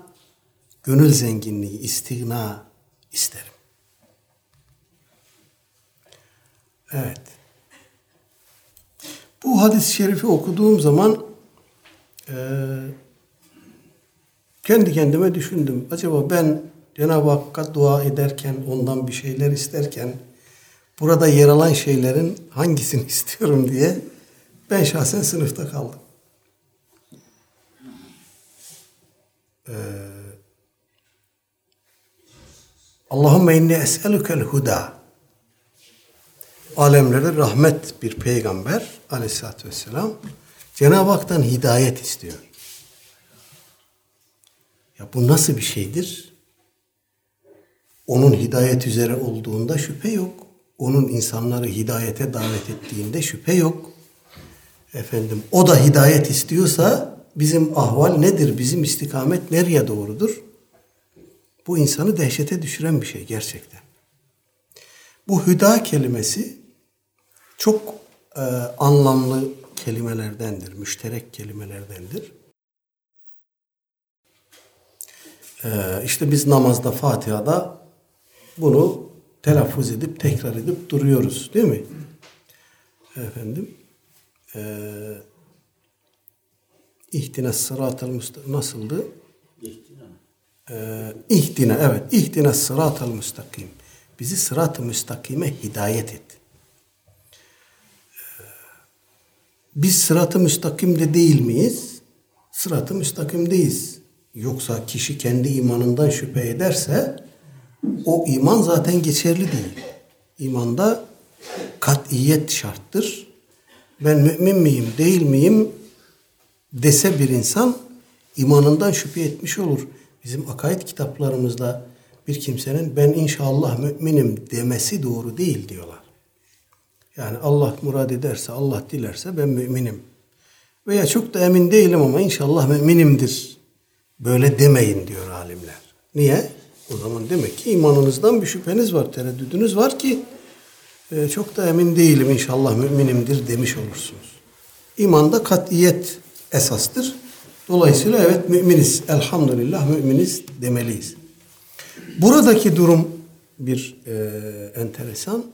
gönül zenginliği, istigna isterim. Evet. Bu hadis-i şerifi okuduğum zaman e, kendi kendime düşündüm. Acaba ben Cenab-ı Hakk'a dua ederken, ondan bir şeyler isterken burada yer alan şeylerin hangisini istiyorum diye ben şahsen sınıfta kaldım. Ee, Allahümme inni es'elukel huda. Alemlere rahmet bir peygamber aleyhissalatü vesselam Cenab-ı Hak'tan hidayet istiyor. Ya bu nasıl bir şeydir? Onun hidayet üzere olduğunda şüphe yok. Onun insanları hidayete davet ettiğinde şüphe yok. Efendim o da hidayet istiyorsa bizim ahval nedir? Bizim istikamet nereye doğrudur? Bu insanı dehşete düşüren bir şey gerçekten. Bu hüda kelimesi çok e, anlamlı kelimelerdendir, müşterek kelimelerdendir. E, işte biz namazda, Fatiha'da bunu telaffuz edip, tekrar edip duruyoruz değil mi? Efendim, e, İhtina sıratel nasıldı? Ee, ihdina evet ihdina sıratel müstakim. Bizi sırat-ı müstakime hidayet et. Ee, biz sırat-ı müstakimde değil miyiz? Sırat-ı müstakimdeyiz. Yoksa kişi kendi imanından şüphe ederse o iman zaten geçerli değil. İmanda katiyet şarttır. Ben mümin miyim değil miyim dese bir insan imanından şüphe etmiş olur. Bizim akaid kitaplarımızda bir kimsenin ben inşallah müminim demesi doğru değil diyorlar. Yani Allah murad ederse, Allah dilerse ben müminim. Veya çok da emin değilim ama inşallah müminimdir. Böyle demeyin diyor alimler. Niye? O zaman demek ki imanınızdan bir şüpheniz var, tereddüdünüz var ki e, çok da emin değilim inşallah müminimdir demiş olursunuz. İmanda katiyet esastır. Dolayısıyla evet müminiz. Elhamdülillah müminiz demeliyiz. Buradaki durum bir e, enteresan.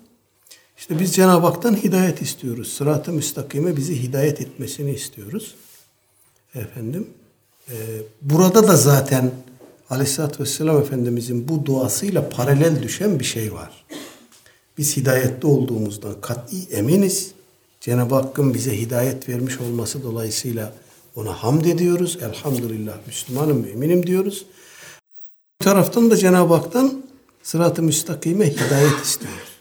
İşte biz Cenab-ı Hak'tan hidayet istiyoruz. Sırat-ı müstakime bizi hidayet etmesini istiyoruz. Efendim. E, burada da zaten Aleyhisselatü Vesselam Efendimizin bu duasıyla paralel düşen bir şey var. Biz hidayette olduğumuzdan kat'i eminiz. Cenab-ı Hakk'ın bize hidayet vermiş olması dolayısıyla ona hamd ediyoruz. Elhamdülillah Müslümanım, müminim diyoruz. Bir taraftan da Cenab-ı Hak'tan sırat-ı müstakime hidayet istiyoruz.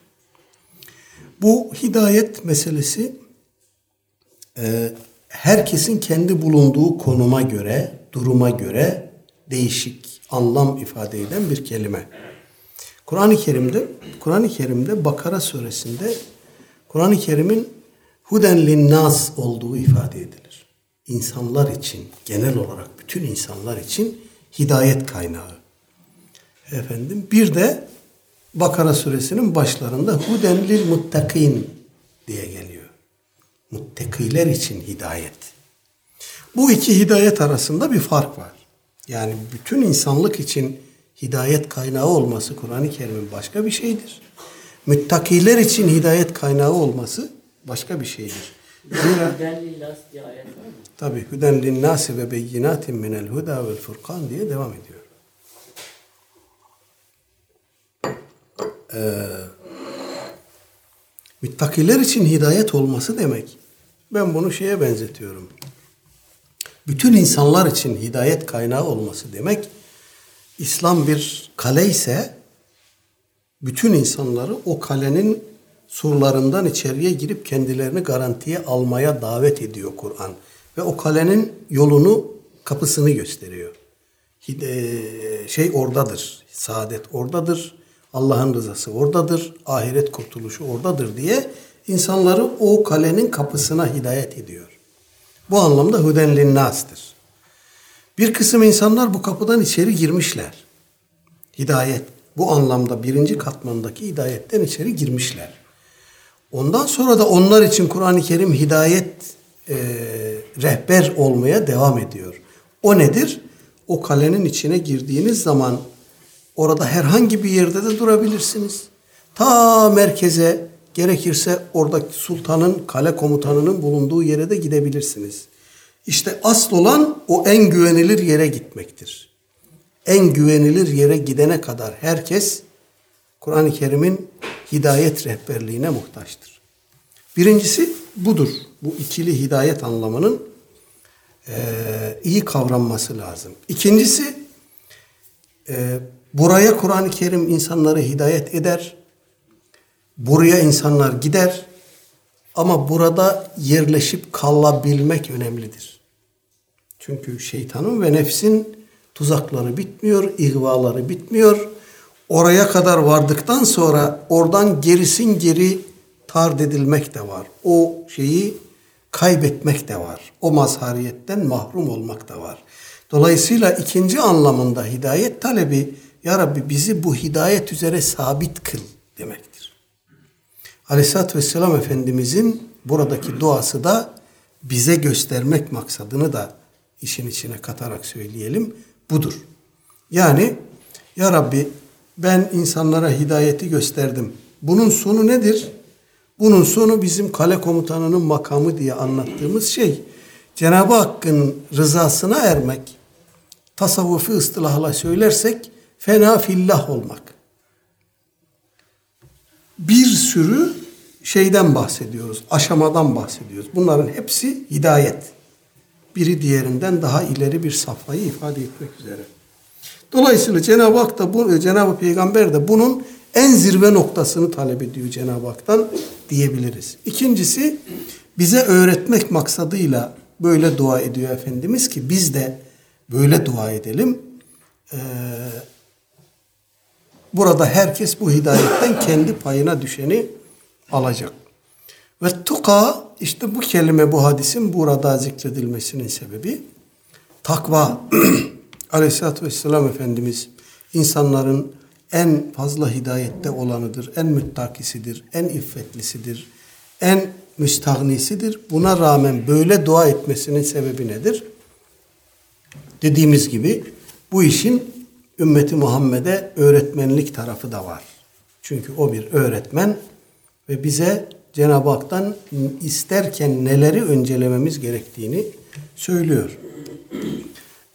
Bu hidayet meselesi e, herkesin kendi bulunduğu konuma göre, duruma göre değişik anlam ifade eden bir kelime. Kur'an-ı Kerim'de Kur'an-ı Kerim'de Bakara suresinde Kur'an-ı Kerim'in huden linnas olduğu ifade edilir. İnsanlar için, genel olarak bütün insanlar için hidayet kaynağı. Efendim bir de Bakara suresinin başlarında huden lil muttakin diye geliyor. Muttakiler için hidayet. Bu iki hidayet arasında bir fark var. Yani bütün insanlık için hidayet kaynağı olması Kur'an-ı Kerim'in başka bir şeydir. Müttakiler için hidayet kaynağı olması başka bir şeydir. Zira Tabi hüden linnâsi ve beyinatin minel huda vel furkan diye devam ediyor. Ee, Müttakiler için hidayet olması demek. Ben bunu şeye benzetiyorum. Bütün insanlar için hidayet kaynağı olması demek. İslam bir kale ise bütün insanları o kalenin surlarından içeriye girip kendilerini garantiye almaya davet ediyor Kur'an. Ve o kalenin yolunu, kapısını gösteriyor. Şey oradadır, saadet oradadır, Allah'ın rızası oradadır, ahiret kurtuluşu oradadır diye insanları o kalenin kapısına hidayet ediyor. Bu anlamda hüden linnas'tır. Bir kısım insanlar bu kapıdan içeri girmişler. Hidayet bu anlamda birinci katmandaki hidayetten içeri girmişler. Ondan sonra da onlar için Kur'an-ı Kerim hidayet e, rehber olmaya devam ediyor. O nedir? O kalenin içine girdiğiniz zaman orada herhangi bir yerde de durabilirsiniz. Ta merkeze gerekirse oradaki sultanın, kale komutanının bulunduğu yere de gidebilirsiniz. İşte asıl olan o en güvenilir yere gitmektir. En güvenilir yere gidene kadar herkes Kur'an-ı Kerim'in hidayet rehberliğine muhtaçtır. Birincisi budur. Bu ikili hidayet anlamının e, iyi kavranması lazım. İkincisi e, buraya Kur'an-ı Kerim insanları hidayet eder. Buraya insanlar gider. Ama burada yerleşip kalabilmek önemlidir. Çünkü şeytanın ve nefsin tuzakları bitmiyor, ihvaları bitmiyor. Oraya kadar vardıktan sonra oradan gerisin geri tard edilmek de var. O şeyi kaybetmek de var. O mazhariyetten mahrum olmak da var. Dolayısıyla ikinci anlamında hidayet talebi Ya Rabbi bizi bu hidayet üzere sabit kıl demektir. Aleyhisselatü Vesselam Efendimizin buradaki duası da bize göstermek maksadını da işin içine katarak söyleyelim budur. Yani Ya Rabbi ben insanlara hidayeti gösterdim. Bunun sonu nedir? Bunun sonu bizim kale komutanının makamı diye anlattığımız şey Cenab-ı Hakk'ın rızasına ermek. Tasavvufi ıstılahla söylersek fena fillah olmak. Bir sürü şeyden bahsediyoruz, aşamadan bahsediyoruz. Bunların hepsi hidayet. Biri diğerinden daha ileri bir safhayı ifade etmek üzere. Dolayısıyla Cenab-ı Hak da bu, Cenab-ı Peygamber de bunun en zirve noktasını talep ediyor Cenab-ı Hak'tan diyebiliriz. İkincisi bize öğretmek maksadıyla böyle dua ediyor Efendimiz ki biz de böyle dua edelim. Ee, burada herkes bu hidayetten kendi payına düşeni alacak. Ve tuka işte bu kelime bu hadisin burada zikredilmesinin sebebi takva. Aleyhisselatü Vesselam Efendimiz insanların en fazla hidayette olanıdır, en müttakisidir, en iffetlisidir, en müstahnisidir. Buna rağmen böyle dua etmesinin sebebi nedir? Dediğimiz gibi bu işin ümmeti Muhammed'e öğretmenlik tarafı da var. Çünkü o bir öğretmen ve bize Cenab-ı Hak'tan isterken neleri öncelememiz gerektiğini söylüyor.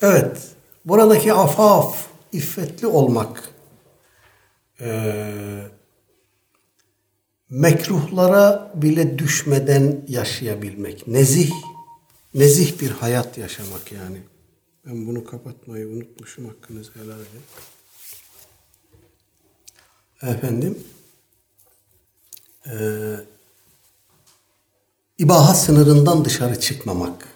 Evet, buradaki afaf, iffetli olmak, e, mekruhlara bile düşmeden yaşayabilmek, nezih, nezih bir hayat yaşamak yani. Ben bunu kapatmayı unutmuşum, hakkınızı helal edin. Efendim, eee ibaha sınırından dışarı çıkmamak.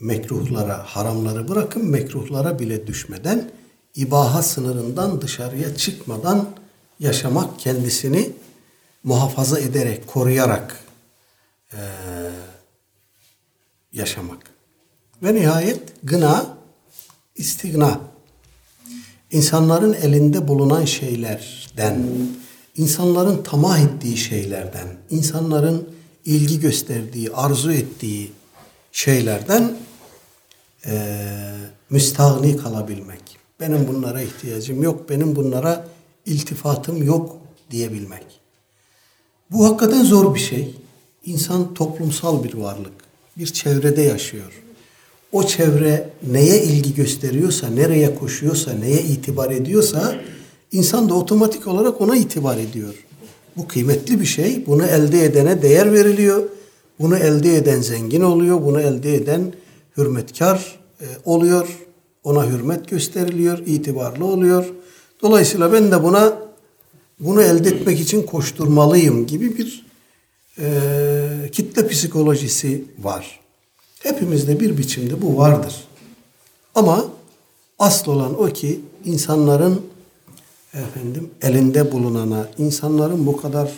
Mekruhlara, haramları bırakın mekruhlara bile düşmeden ibaha sınırından dışarıya çıkmadan yaşamak kendisini muhafaza ederek, koruyarak e, yaşamak. Ve nihayet gına, istigna. İnsanların elinde bulunan şeylerden, insanların tamah ettiği şeylerden, insanların ilgi gösterdiği, arzu ettiği şeylerden e, müstahni kalabilmek. Benim bunlara ihtiyacım yok, benim bunlara iltifatım yok diyebilmek. Bu hakikaten zor bir şey. İnsan toplumsal bir varlık. Bir çevrede yaşıyor. O çevre neye ilgi gösteriyorsa, nereye koşuyorsa, neye itibar ediyorsa insan da otomatik olarak ona itibar ediyor. Bu kıymetli bir şey. Bunu elde edene değer veriliyor. Bunu elde eden zengin oluyor. Bunu elde eden hürmetkar e, oluyor. Ona hürmet gösteriliyor. itibarlı oluyor. Dolayısıyla ben de buna bunu elde etmek için koşturmalıyım gibi bir e, kitle psikolojisi var. Hepimizde bir biçimde bu vardır. Ama asıl olan o ki insanların efendim elinde bulunana, insanların bu kadar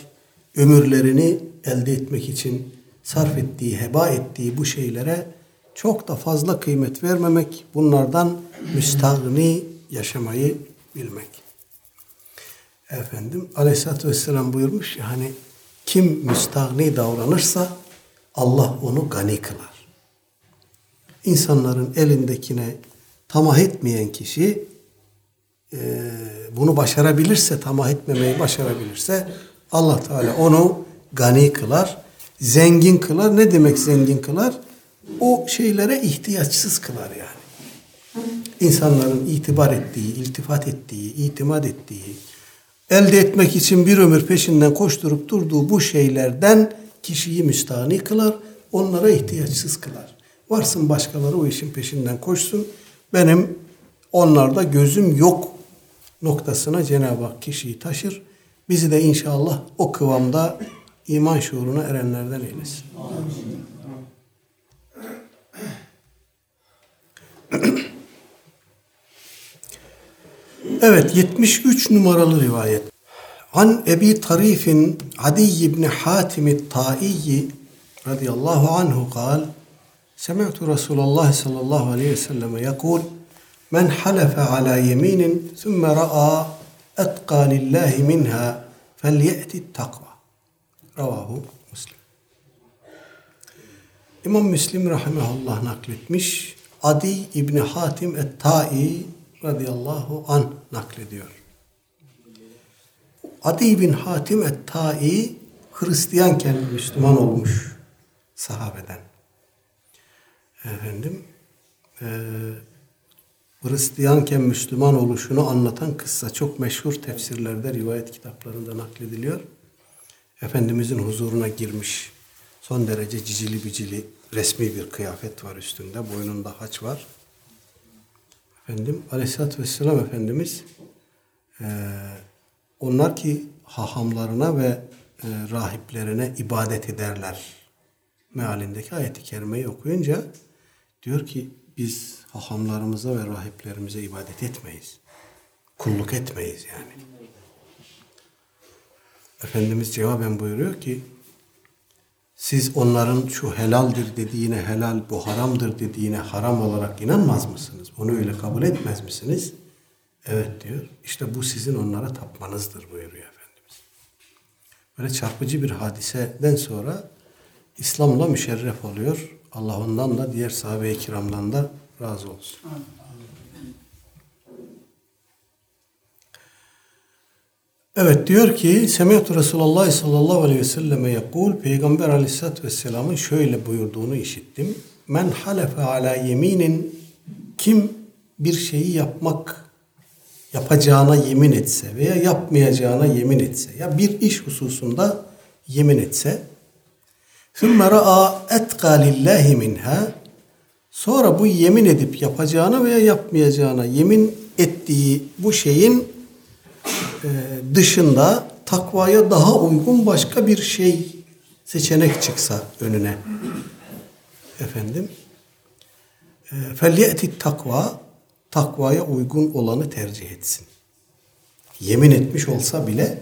ömürlerini elde etmek için sarf ettiği, heba ettiği bu şeylere çok da fazla kıymet vermemek, bunlardan müstahni yaşamayı bilmek. Efendim Aleyhisselatü Vesselam buyurmuş ya hani kim müstahni davranırsa Allah onu gani kılar. İnsanların elindekine tamah etmeyen kişi e, bunu başarabilirse, tamah etmemeyi başarabilirse Allah Teala onu gani kılar, zengin kılar. Ne demek zengin kılar? O şeylere ihtiyaçsız kılar yani. İnsanların itibar ettiği, iltifat ettiği, itimat ettiği, elde etmek için bir ömür peşinden koşturup durduğu bu şeylerden kişiyi müstahni kılar, onlara ihtiyaçsız kılar. Varsın başkaları o işin peşinden koşsun, benim onlarda gözüm yok noktasına Cenab-ı Hak kişiyi taşır. Bizi de inşallah o kıvamda iman şuuruna erenlerden eylesin. Evet 73 numaralı rivayet. An Ebi Tarif'in Adi ibn Hatim Ta'i radıyallahu anhu kal سمعت رسول الله صلى الله عليه وسلم يقول من حلف على يمين ثم رأى أتقى لله منها فليأتي التقوى Ravahu Müslim. İmam Müslim rahimahullah nakletmiş. Adi İbni Hatim et-Tai radıyallahu an naklediyor. Adi bin Hatim et-Tai Hristiyanken Müslüman olmuş sahabeden. Efendim e, Hristiyanken Müslüman oluşunu anlatan kıssa çok meşhur tefsirlerde, rivayet kitaplarında naklediliyor. Efendimizin huzuruna girmiş. Son derece cicili bicili resmi bir kıyafet var üstünde. Boynunda haç var. Efendim Aleyhisselatü Vesselam Efendimiz e, onlar ki hahamlarına ve e, rahiplerine ibadet ederler mealindeki ayeti kerimeyi okuyunca diyor ki biz hahamlarımıza ve rahiplerimize ibadet etmeyiz. Kulluk etmeyiz yani. Efendimiz cevaben buyuruyor ki siz onların şu helaldir dediğine helal, bu haramdır dediğine haram olarak inanmaz mısınız? Onu öyle kabul etmez misiniz? Evet diyor. İşte bu sizin onlara tapmanızdır buyuruyor Efendimiz. Böyle çarpıcı bir hadiseden sonra İslam'la müşerref oluyor. Allah ondan da diğer sahabe-i kiramdan da razı olsun. Evet diyor ki Semihtu Resulullah sallallahu aleyhi ve selleme yakul Peygamber aleyhissalatü vesselamın şöyle buyurduğunu işittim. Men halefe ala yeminin kim bir şeyi yapmak yapacağına yemin etse veya yapmayacağına yemin etse ya bir iş hususunda yemin etse ثُمَّ رَأَى اَتْقَى لِلّٰهِ minha Sonra bu yemin edip yapacağına veya yapmayacağına yemin ettiği bu şeyin e, ee, dışında takvaya daha uygun başka bir şey seçenek çıksa önüne. Efendim. Ee, felyeti takva takvaya uygun olanı tercih etsin. Yemin etmiş olsa bile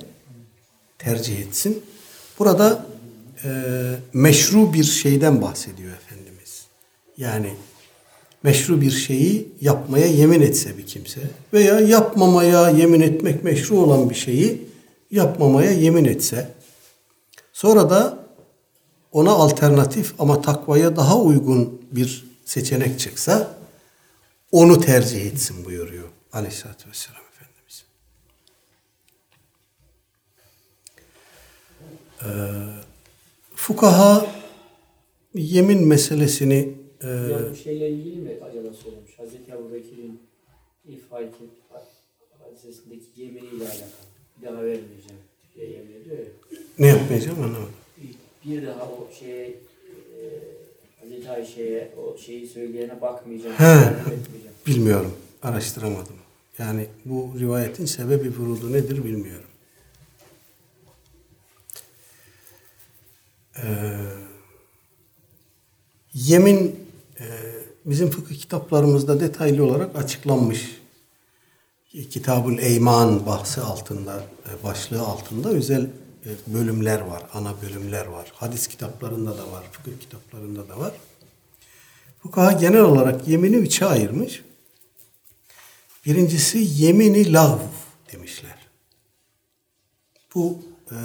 tercih etsin. Burada e, meşru bir şeyden bahsediyor Efendimiz. Yani meşru bir şeyi yapmaya yemin etse bir kimse veya yapmamaya yemin etmek meşru olan bir şeyi yapmamaya yemin etse sonra da ona alternatif ama takvaya daha uygun bir seçenek çıksa onu tercih etsin buyuruyor Aleyhisselatü Vesselam Efendimiz. Ee, fukaha yemin meselesini ya bu şeyle ilgili mi acaba söylemiş? Hazreti Ebu Bekir'in ifade hadisesindeki yeminiyle alakalı. Bir daha vermeyeceğim. diye yemin ediyor ya. Ne yapmayacağım anlamadım. Bir daha o şeye e, Hazreti Ayşe'ye o şeyi söyleyene bakmayacağım. He. etmeyeceğim. Bilmiyorum. Araştıramadım. Yani bu rivayetin sebebi vurudu nedir bilmiyorum. Ee, yemin bizim fıkıh kitaplarımızda detaylı olarak açıklanmış. Kitabul Eyman bahsi altında, e, başlığı altında özel e, bölümler var, ana bölümler var. Hadis kitaplarında da var, fıkıh kitaplarında da var. Fukaha genel olarak yemini üçe ayırmış. Birincisi yemini lav demişler. Bu e,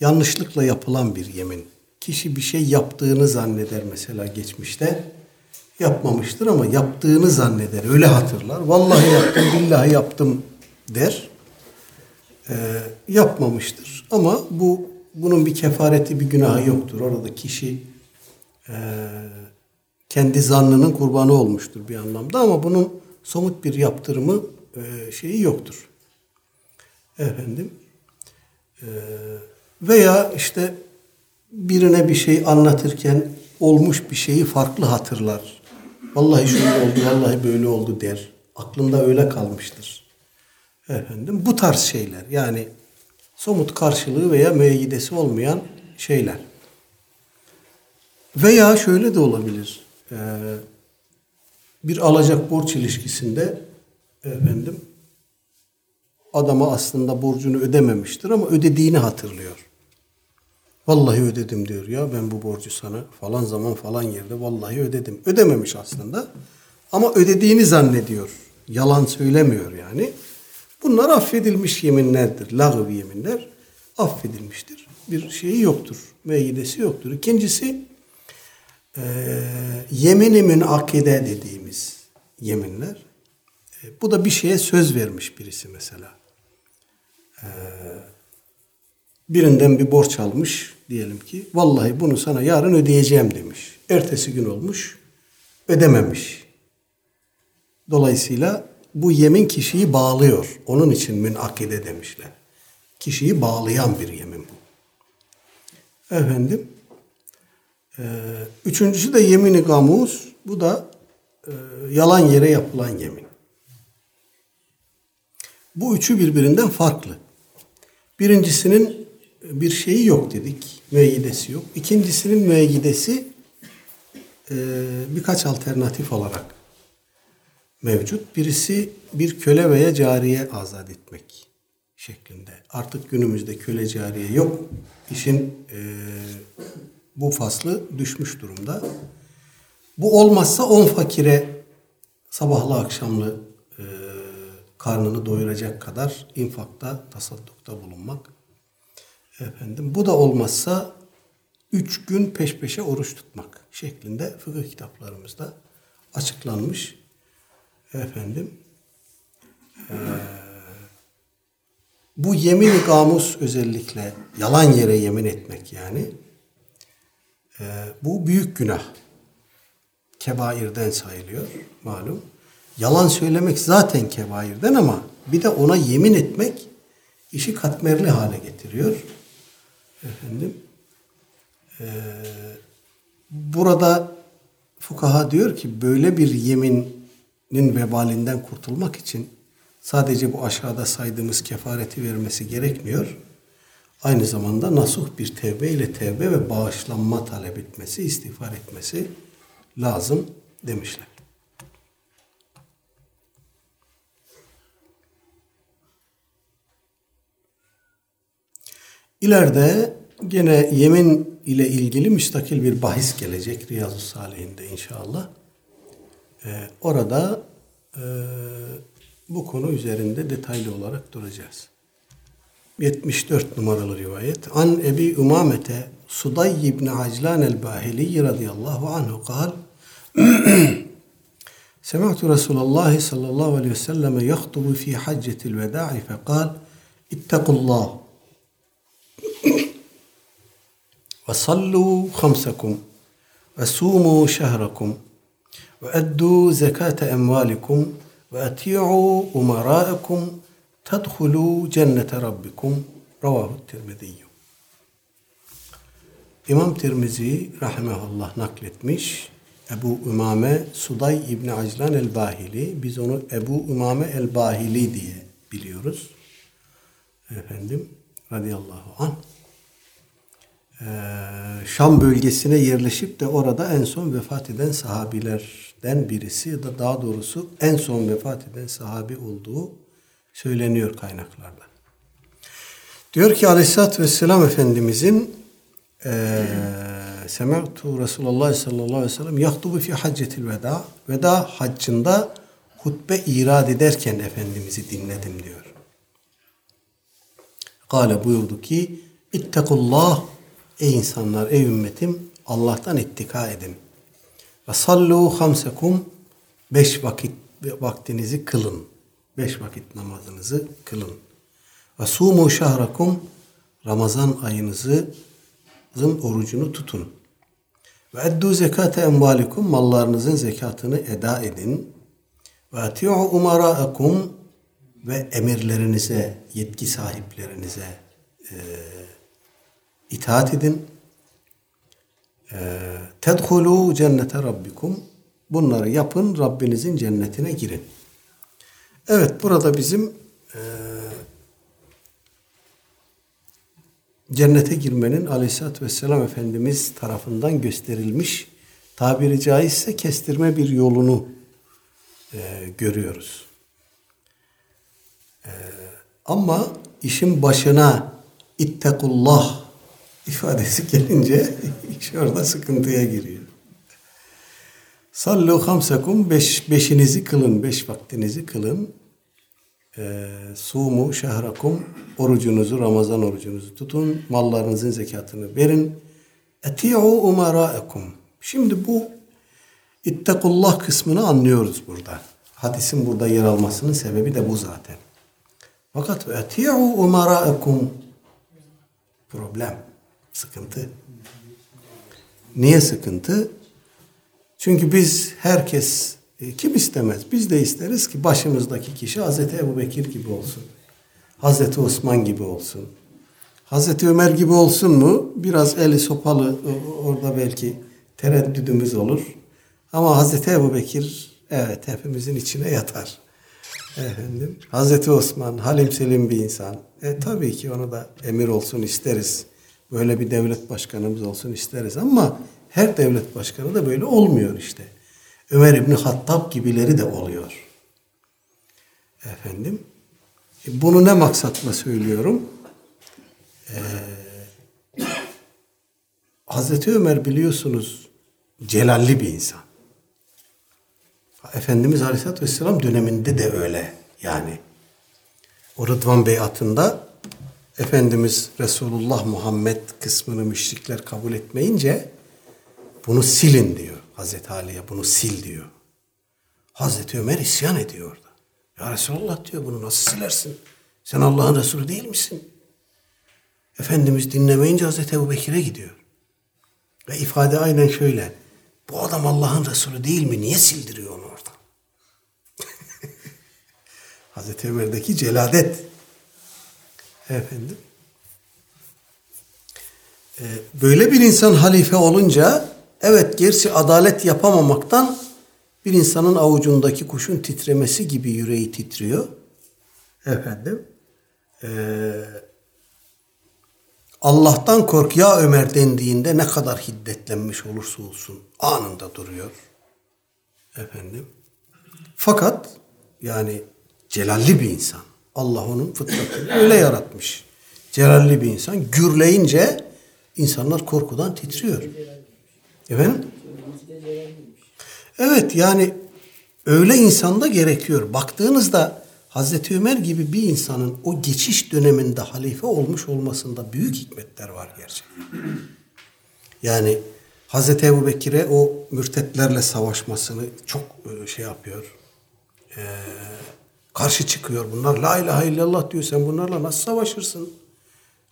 yanlışlıkla yapılan bir yemin. Kişi bir şey yaptığını zanneder mesela geçmişte. Yapmamıştır ama yaptığını zanneder. Öyle hatırlar. Vallahi yaptım, billahi yaptım der. E, yapmamıştır. Ama bu bunun bir kefareti, bir günahı yoktur. Orada kişi e, kendi zannının kurbanı olmuştur bir anlamda ama bunun somut bir yaptırımı e, şeyi yoktur. Efendim e, veya işte birine bir şey anlatırken olmuş bir şeyi farklı hatırlar. Vallahi şöyle oldu, vallahi böyle oldu der. Aklında öyle kalmıştır. Efendim bu tarz şeyler yani somut karşılığı veya müeyyidesi olmayan şeyler. Veya şöyle de olabilir. Ee, bir alacak borç ilişkisinde efendim adama aslında borcunu ödememiştir ama ödediğini hatırlıyor. Vallahi ödedim diyor ya ben bu borcu sana falan zaman falan yerde vallahi ödedim. Ödememiş aslında ama ödediğini zannediyor. Yalan söylemiyor yani. Bunlar affedilmiş yeminlerdir. Lağıv yeminler affedilmiştir. Bir şeyi yoktur. Meyyidesi yoktur. İkincisi e, yemini münakide dediğimiz yeminler. E, bu da bir şeye söz vermiş birisi mesela. E, birinden bir borç almış diyelim ki. Vallahi bunu sana yarın ödeyeceğim demiş. Ertesi gün olmuş. Ödememiş. Dolayısıyla bu yemin kişiyi bağlıyor. Onun için münakide demişler. Kişiyi bağlayan bir yemin bu. Efendim, ee, üçüncüsü de yemini gamus. Bu da e, yalan yere yapılan yemin. Bu üçü birbirinden farklı. Birincisinin bir şeyi yok dedik. Müeyyidesi yok. İkincisinin müeyyidesi e, birkaç alternatif olarak mevcut. Birisi bir köle veya cariye azat etmek şeklinde. Artık günümüzde köle cariye yok. İşin e, bu faslı düşmüş durumda. Bu olmazsa on fakire sabahlı akşamlı e, karnını doyuracak kadar infakta, tasaddukta bulunmak. Efendim, bu da olmazsa üç gün peş peşe oruç tutmak şeklinde fıkıh kitaplarımızda açıklanmış. Efendim, e, bu yemin-i gamus özellikle yalan yere yemin etmek yani e, bu büyük günah. Kebairden sayılıyor malum. Yalan söylemek zaten kebairden ama bir de ona yemin etmek işi katmerli hale getiriyor. Efendim e, burada fukaha diyor ki böyle bir yeminin vebalinden kurtulmak için sadece bu aşağıda saydığımız kefareti vermesi gerekmiyor. Aynı zamanda nasuh bir tevbe ile tevbe ve bağışlanma talep etmesi, istiğfar etmesi lazım demişler. İleride gene yemin ile ilgili müstakil bir bahis gelecek Riyazu Salihinde inşallah. Ee, orada e, bu konu üzerinde detaylı olarak duracağız. 74 numaralı rivayet. An Ebi Umamete Suday ibn Aclan el-Bahili radıyallahu anhu kal سمعت رسول الله صلى الله عليه وسلم يخطب في حجة الوداع فقال اتقوا الله وصلوا خمسكم وصوموا شهركم وأدوا زكاة أموالكم وأطيعوا أمراءكم tedhulu cennete rabbikum ravahu tirmiziyyum. İmam Tirmizi rahimahullah nakletmiş. Ebu Ümame Suday İbni Aclan el-Bahili. Biz onu Ebu Ümame el-Bahili diye biliyoruz. Efendim radıyallahu anh. Ee, Şam bölgesine yerleşip de orada en son vefat eden sahabilerden birisi ya da daha doğrusu en son vefat eden sahabi olduğu söyleniyor kaynaklarda. Diyor ki Aleyhisselatü Vesselam Efendimizin ee, Sema'tu Resulullah sallallahu aleyhi ve sellem yahtubu fi haccetil veda. Veda haccında hutbe irad ederken Efendimiz'i dinledim diyor. Kale buyurdu ki İttekullah ey insanlar ey ümmetim Allah'tan ittika edin. Ve sallu hamsekum beş vakit vaktinizi kılın. Beş vakit namazınızı kılın. Ve sumu şahrakum Ramazan ayınızı orucunu tutun. Ve eddu zekate emvalikum mallarınızın zekatını eda edin. Ve ati'u umara'akum ve emirlerinize, yetki sahiplerinize e, itaat edin. E, tedhulu cennete rabbikum. Bunları yapın, Rabbinizin cennetine girin. Evet, burada bizim e, cennete girmenin aleyhissalatü vesselam Efendimiz tarafından gösterilmiş tabiri caizse kestirme bir yolunu e, görüyoruz. E, ama işin başına ittekullah ifadesi gelince iş orada sıkıntıya giriyor. Sallu hamsekum beş, beşinizi kılın, beş vaktinizi kılın. E, sumu şehrakum orucunuzu, Ramazan orucunuzu tutun. Mallarınızın zekatını verin. Eti'u umara'ekum. Şimdi bu ittekullah kısmını anlıyoruz burada. Hadisin burada yer almasının sebebi de bu zaten. Fakat eti'u umara'ekum problem, sıkıntı. Niye sıkıntı? Çünkü biz herkes e, kim istemez? Biz de isteriz ki başımızdaki kişi Hazreti Ebu Bekir gibi olsun. Hazreti Osman gibi olsun. Hazreti Ömer gibi olsun mu? Biraz eli sopalı orada belki tereddüdümüz olur. Ama Hazreti Ebu Bekir evet hepimizin içine yatar. Efendim, Hazreti Osman halim selim bir insan. E, tabii ki onu da emir olsun isteriz. Böyle bir devlet başkanımız olsun isteriz ama her devlet başkanı da böyle olmuyor işte. Ömer İbni Hattab gibileri de oluyor. Efendim, e, bunu ne maksatla söylüyorum? Ee, Hazreti Ömer biliyorsunuz celalli bir insan. Efendimiz Aleyhisselatü Vesselam döneminde de öyle yani. O Rıdvan Beyatında Efendimiz Resulullah Muhammed kısmını müşrikler kabul etmeyince bunu silin diyor Hazreti Ali'ye bunu sil diyor. Hazreti Ömer isyan ediyor orada. Ya Resulullah diyor bunu nasıl silersin? Sen Allah'ın Resulü değil misin? Efendimiz dinlemeyince Hazreti Ebu Bekir'e gidiyor. Ve ifade aynen şöyle. Bu adam Allah'ın Resulü değil mi? Niye sildiriyor onu oradan? Hazreti Ömer'deki celadet. Efendim. Ee, böyle bir insan halife olunca evet gerçi adalet yapamamaktan bir insanın avucundaki kuşun titremesi gibi yüreği titriyor. Efendim. Ee, Allah'tan kork ya Ömer dendiğinde ne kadar hiddetlenmiş olursa olsun anında duruyor. Efendim. Fakat yani celalli bir insan. Allah onun fıtratını öyle yaratmış. Celalli bir insan. Gürleyince insanlar korkudan titriyor. Efendim? Evet yani öyle insanda gerekiyor. Baktığınızda Hazreti Ömer gibi bir insanın o geçiş döneminde halife olmuş olmasında büyük hikmetler var gerçekten. Yani Hazreti Ebu Bekir'e o mürtetlerle savaşmasını çok e, şey yapıyor. Ee, karşı çıkıyor. Bunlar la ilahe illallah diyor. Sen bunlarla nasıl savaşırsın?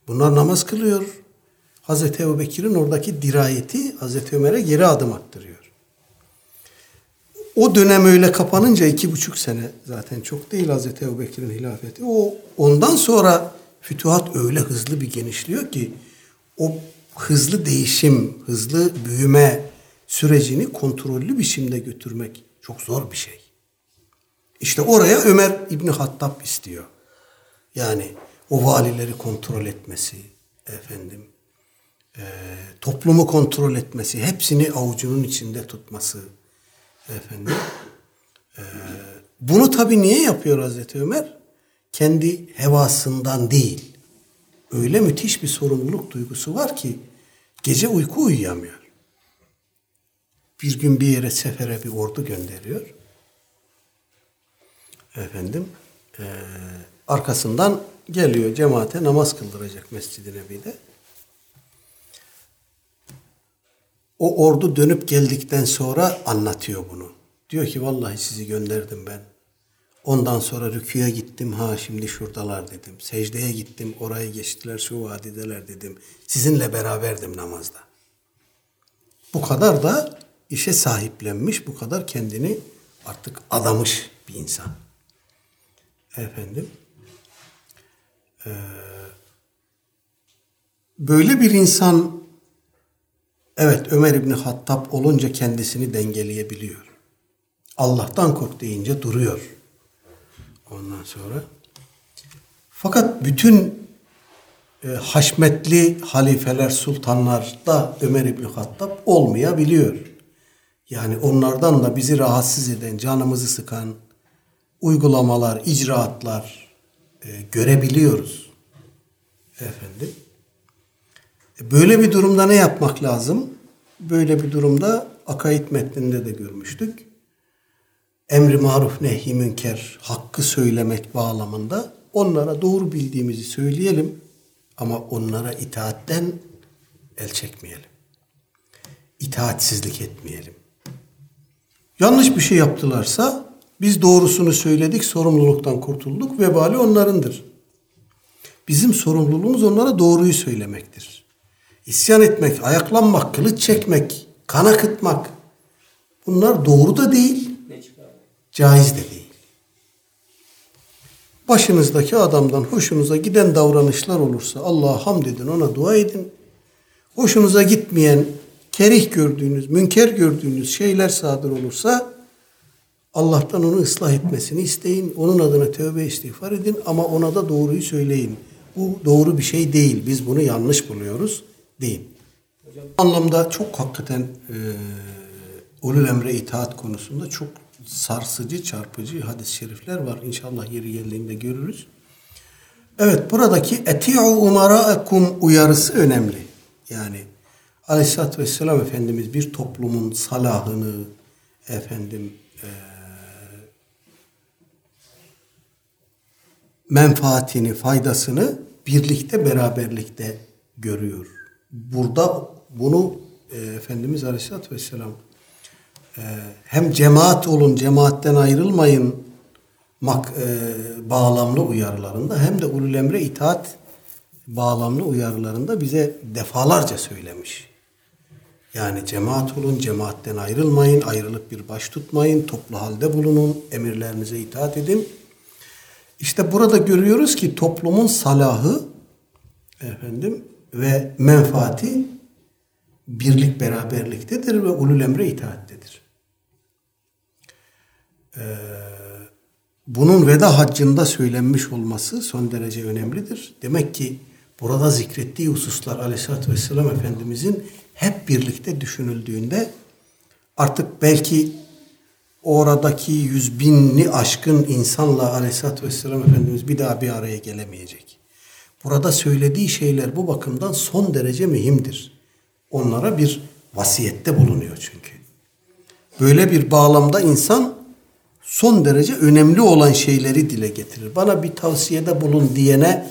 Bunlar namaz kılıyor. Hazreti Ebu Bekir'in oradaki dirayeti Hazreti Ömer'e geri adım attırıyor. o dönem öyle kapanınca iki buçuk sene zaten çok değil Hazreti Ebu Bekir'in hilafeti. O ondan sonra fütuhat öyle hızlı bir genişliyor ki o hızlı değişim, hızlı büyüme sürecini kontrollü biçimde götürmek çok zor bir şey. İşte oraya Ömer İbni Hattab istiyor. Yani o valileri kontrol etmesi, efendim, e, toplumu kontrol etmesi, hepsini avucunun içinde tutması, efendim. E, bunu tabii niye yapıyor Hazreti Ömer? Kendi hevasından değil. Öyle müthiş bir sorumluluk duygusu var ki gece uyku uyuyamıyor. Bir gün bir yere sefere bir ordu gönderiyor. Efendim, e, arkasından geliyor cemaate namaz kıldıracak Mescid-i Nebi'de. O ordu dönüp geldikten sonra anlatıyor bunu. Diyor ki vallahi sizi gönderdim ben. Ondan sonra rüküye gittim ha şimdi şuradalar dedim. Secdeye gittim orayı geçtiler şu vadideler dedim. Sizinle beraberdim namazda. Bu kadar da işe sahiplenmiş, bu kadar kendini artık adamış bir insan. Efendim. Ee, böyle bir insan evet Ömer İbni Hattab olunca kendisini dengeleyebiliyor. Allah'tan kork deyince duruyor. Ondan sonra fakat bütün e, haşmetli halifeler, sultanlar da Ömer İbni Hattab olmayabiliyor. Yani onlardan da bizi rahatsız eden, canımızı sıkan uygulamalar, icraatlar e, görebiliyoruz. Efendim. E, böyle bir durumda ne yapmak lazım? Böyle bir durumda akaid metninde de görmüştük. Emri maruf nehi münker, hakkı söylemek bağlamında onlara doğru bildiğimizi söyleyelim ama onlara itaatten el çekmeyelim. İtaatsizlik etmeyelim. Yanlış bir şey yaptılarsa biz doğrusunu söyledik, sorumluluktan kurtulduk, vebali onlarındır. Bizim sorumluluğumuz onlara doğruyu söylemektir. İsyan etmek, ayaklanmak, kılıç çekmek, kan akıtmak bunlar doğru da değil, caiz de değil. Başınızdaki adamdan hoşunuza giden davranışlar olursa Allah'a hamd edin, ona dua edin. Hoşunuza gitmeyen, kerih gördüğünüz, münker gördüğünüz şeyler sadır olursa Allah'tan onu ıslah etmesini isteyin. Onun adına tövbe istiğfar edin ama ona da doğruyu söyleyin. Bu doğru bir şey değil. Biz bunu yanlış buluyoruz. Değil. Hocam. Anlamda çok hakikaten e, ulul emre itaat konusunda çok sarsıcı, çarpıcı hadis-i şerifler var. İnşallah yeri geldiğinde görürüz. Evet buradaki eti'u umara'ekum uyarısı önemli. Yani Aleyhisselatü Vesselam Efendimiz bir toplumun salahını efendim e, menfaatini, faydasını birlikte, beraberlikte görüyor. Burada bunu e, Efendimiz Aleyhisselatü Vesselam e, hem cemaat olun, cemaatten ayrılmayın mak, e, bağlamlı uyarılarında hem de ulul emre itaat bağlamlı uyarılarında bize defalarca söylemiş. Yani cemaat olun, cemaatten ayrılmayın, ayrılıp bir baş tutmayın, toplu halde bulunun, emirlerinize itaat edin. İşte burada görüyoruz ki toplumun salahı efendim ve menfaati birlik beraberliktedir ve ulul emre itaattedir. Ee, bunun veda haccında söylenmiş olması son derece önemlidir. Demek ki burada zikrettiği hususlar aleyhissalatü vesselam Efendimizin hep birlikte düşünüldüğünde artık belki oradaki yüz binli aşkın insanla aleyhissalatü vesselam Efendimiz bir daha bir araya gelemeyecek. Burada söylediği şeyler bu bakımdan son derece mühimdir. Onlara bir vasiyette bulunuyor çünkü. Böyle bir bağlamda insan son derece önemli olan şeyleri dile getirir. Bana bir tavsiyede bulun diyene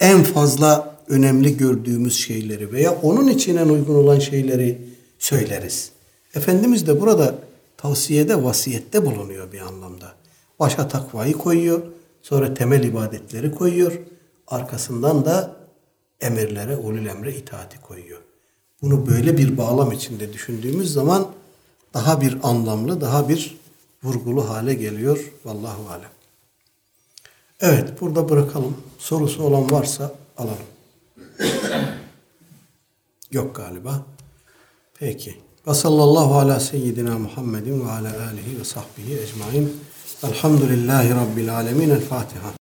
en fazla önemli gördüğümüz şeyleri veya onun için en uygun olan şeyleri söyleriz. Efendimiz de burada tavsiyede, vasiyette bulunuyor bir anlamda. Başa takvayı koyuyor, sonra temel ibadetleri koyuyor, arkasından da emirlere, ulul emre itaati koyuyor. Bunu böyle bir bağlam içinde düşündüğümüz zaman daha bir anlamlı, daha bir vurgulu hale geliyor. Vallahu alem. Evet, burada bırakalım. Sorusu olan varsa alalım. Yok galiba. Peki. Ve sallallahu ala seyyidina Muhammedin ve ala alihi ve sahbihi ecmain. Elhamdülillahi Rabbil alemin. El Fatiha.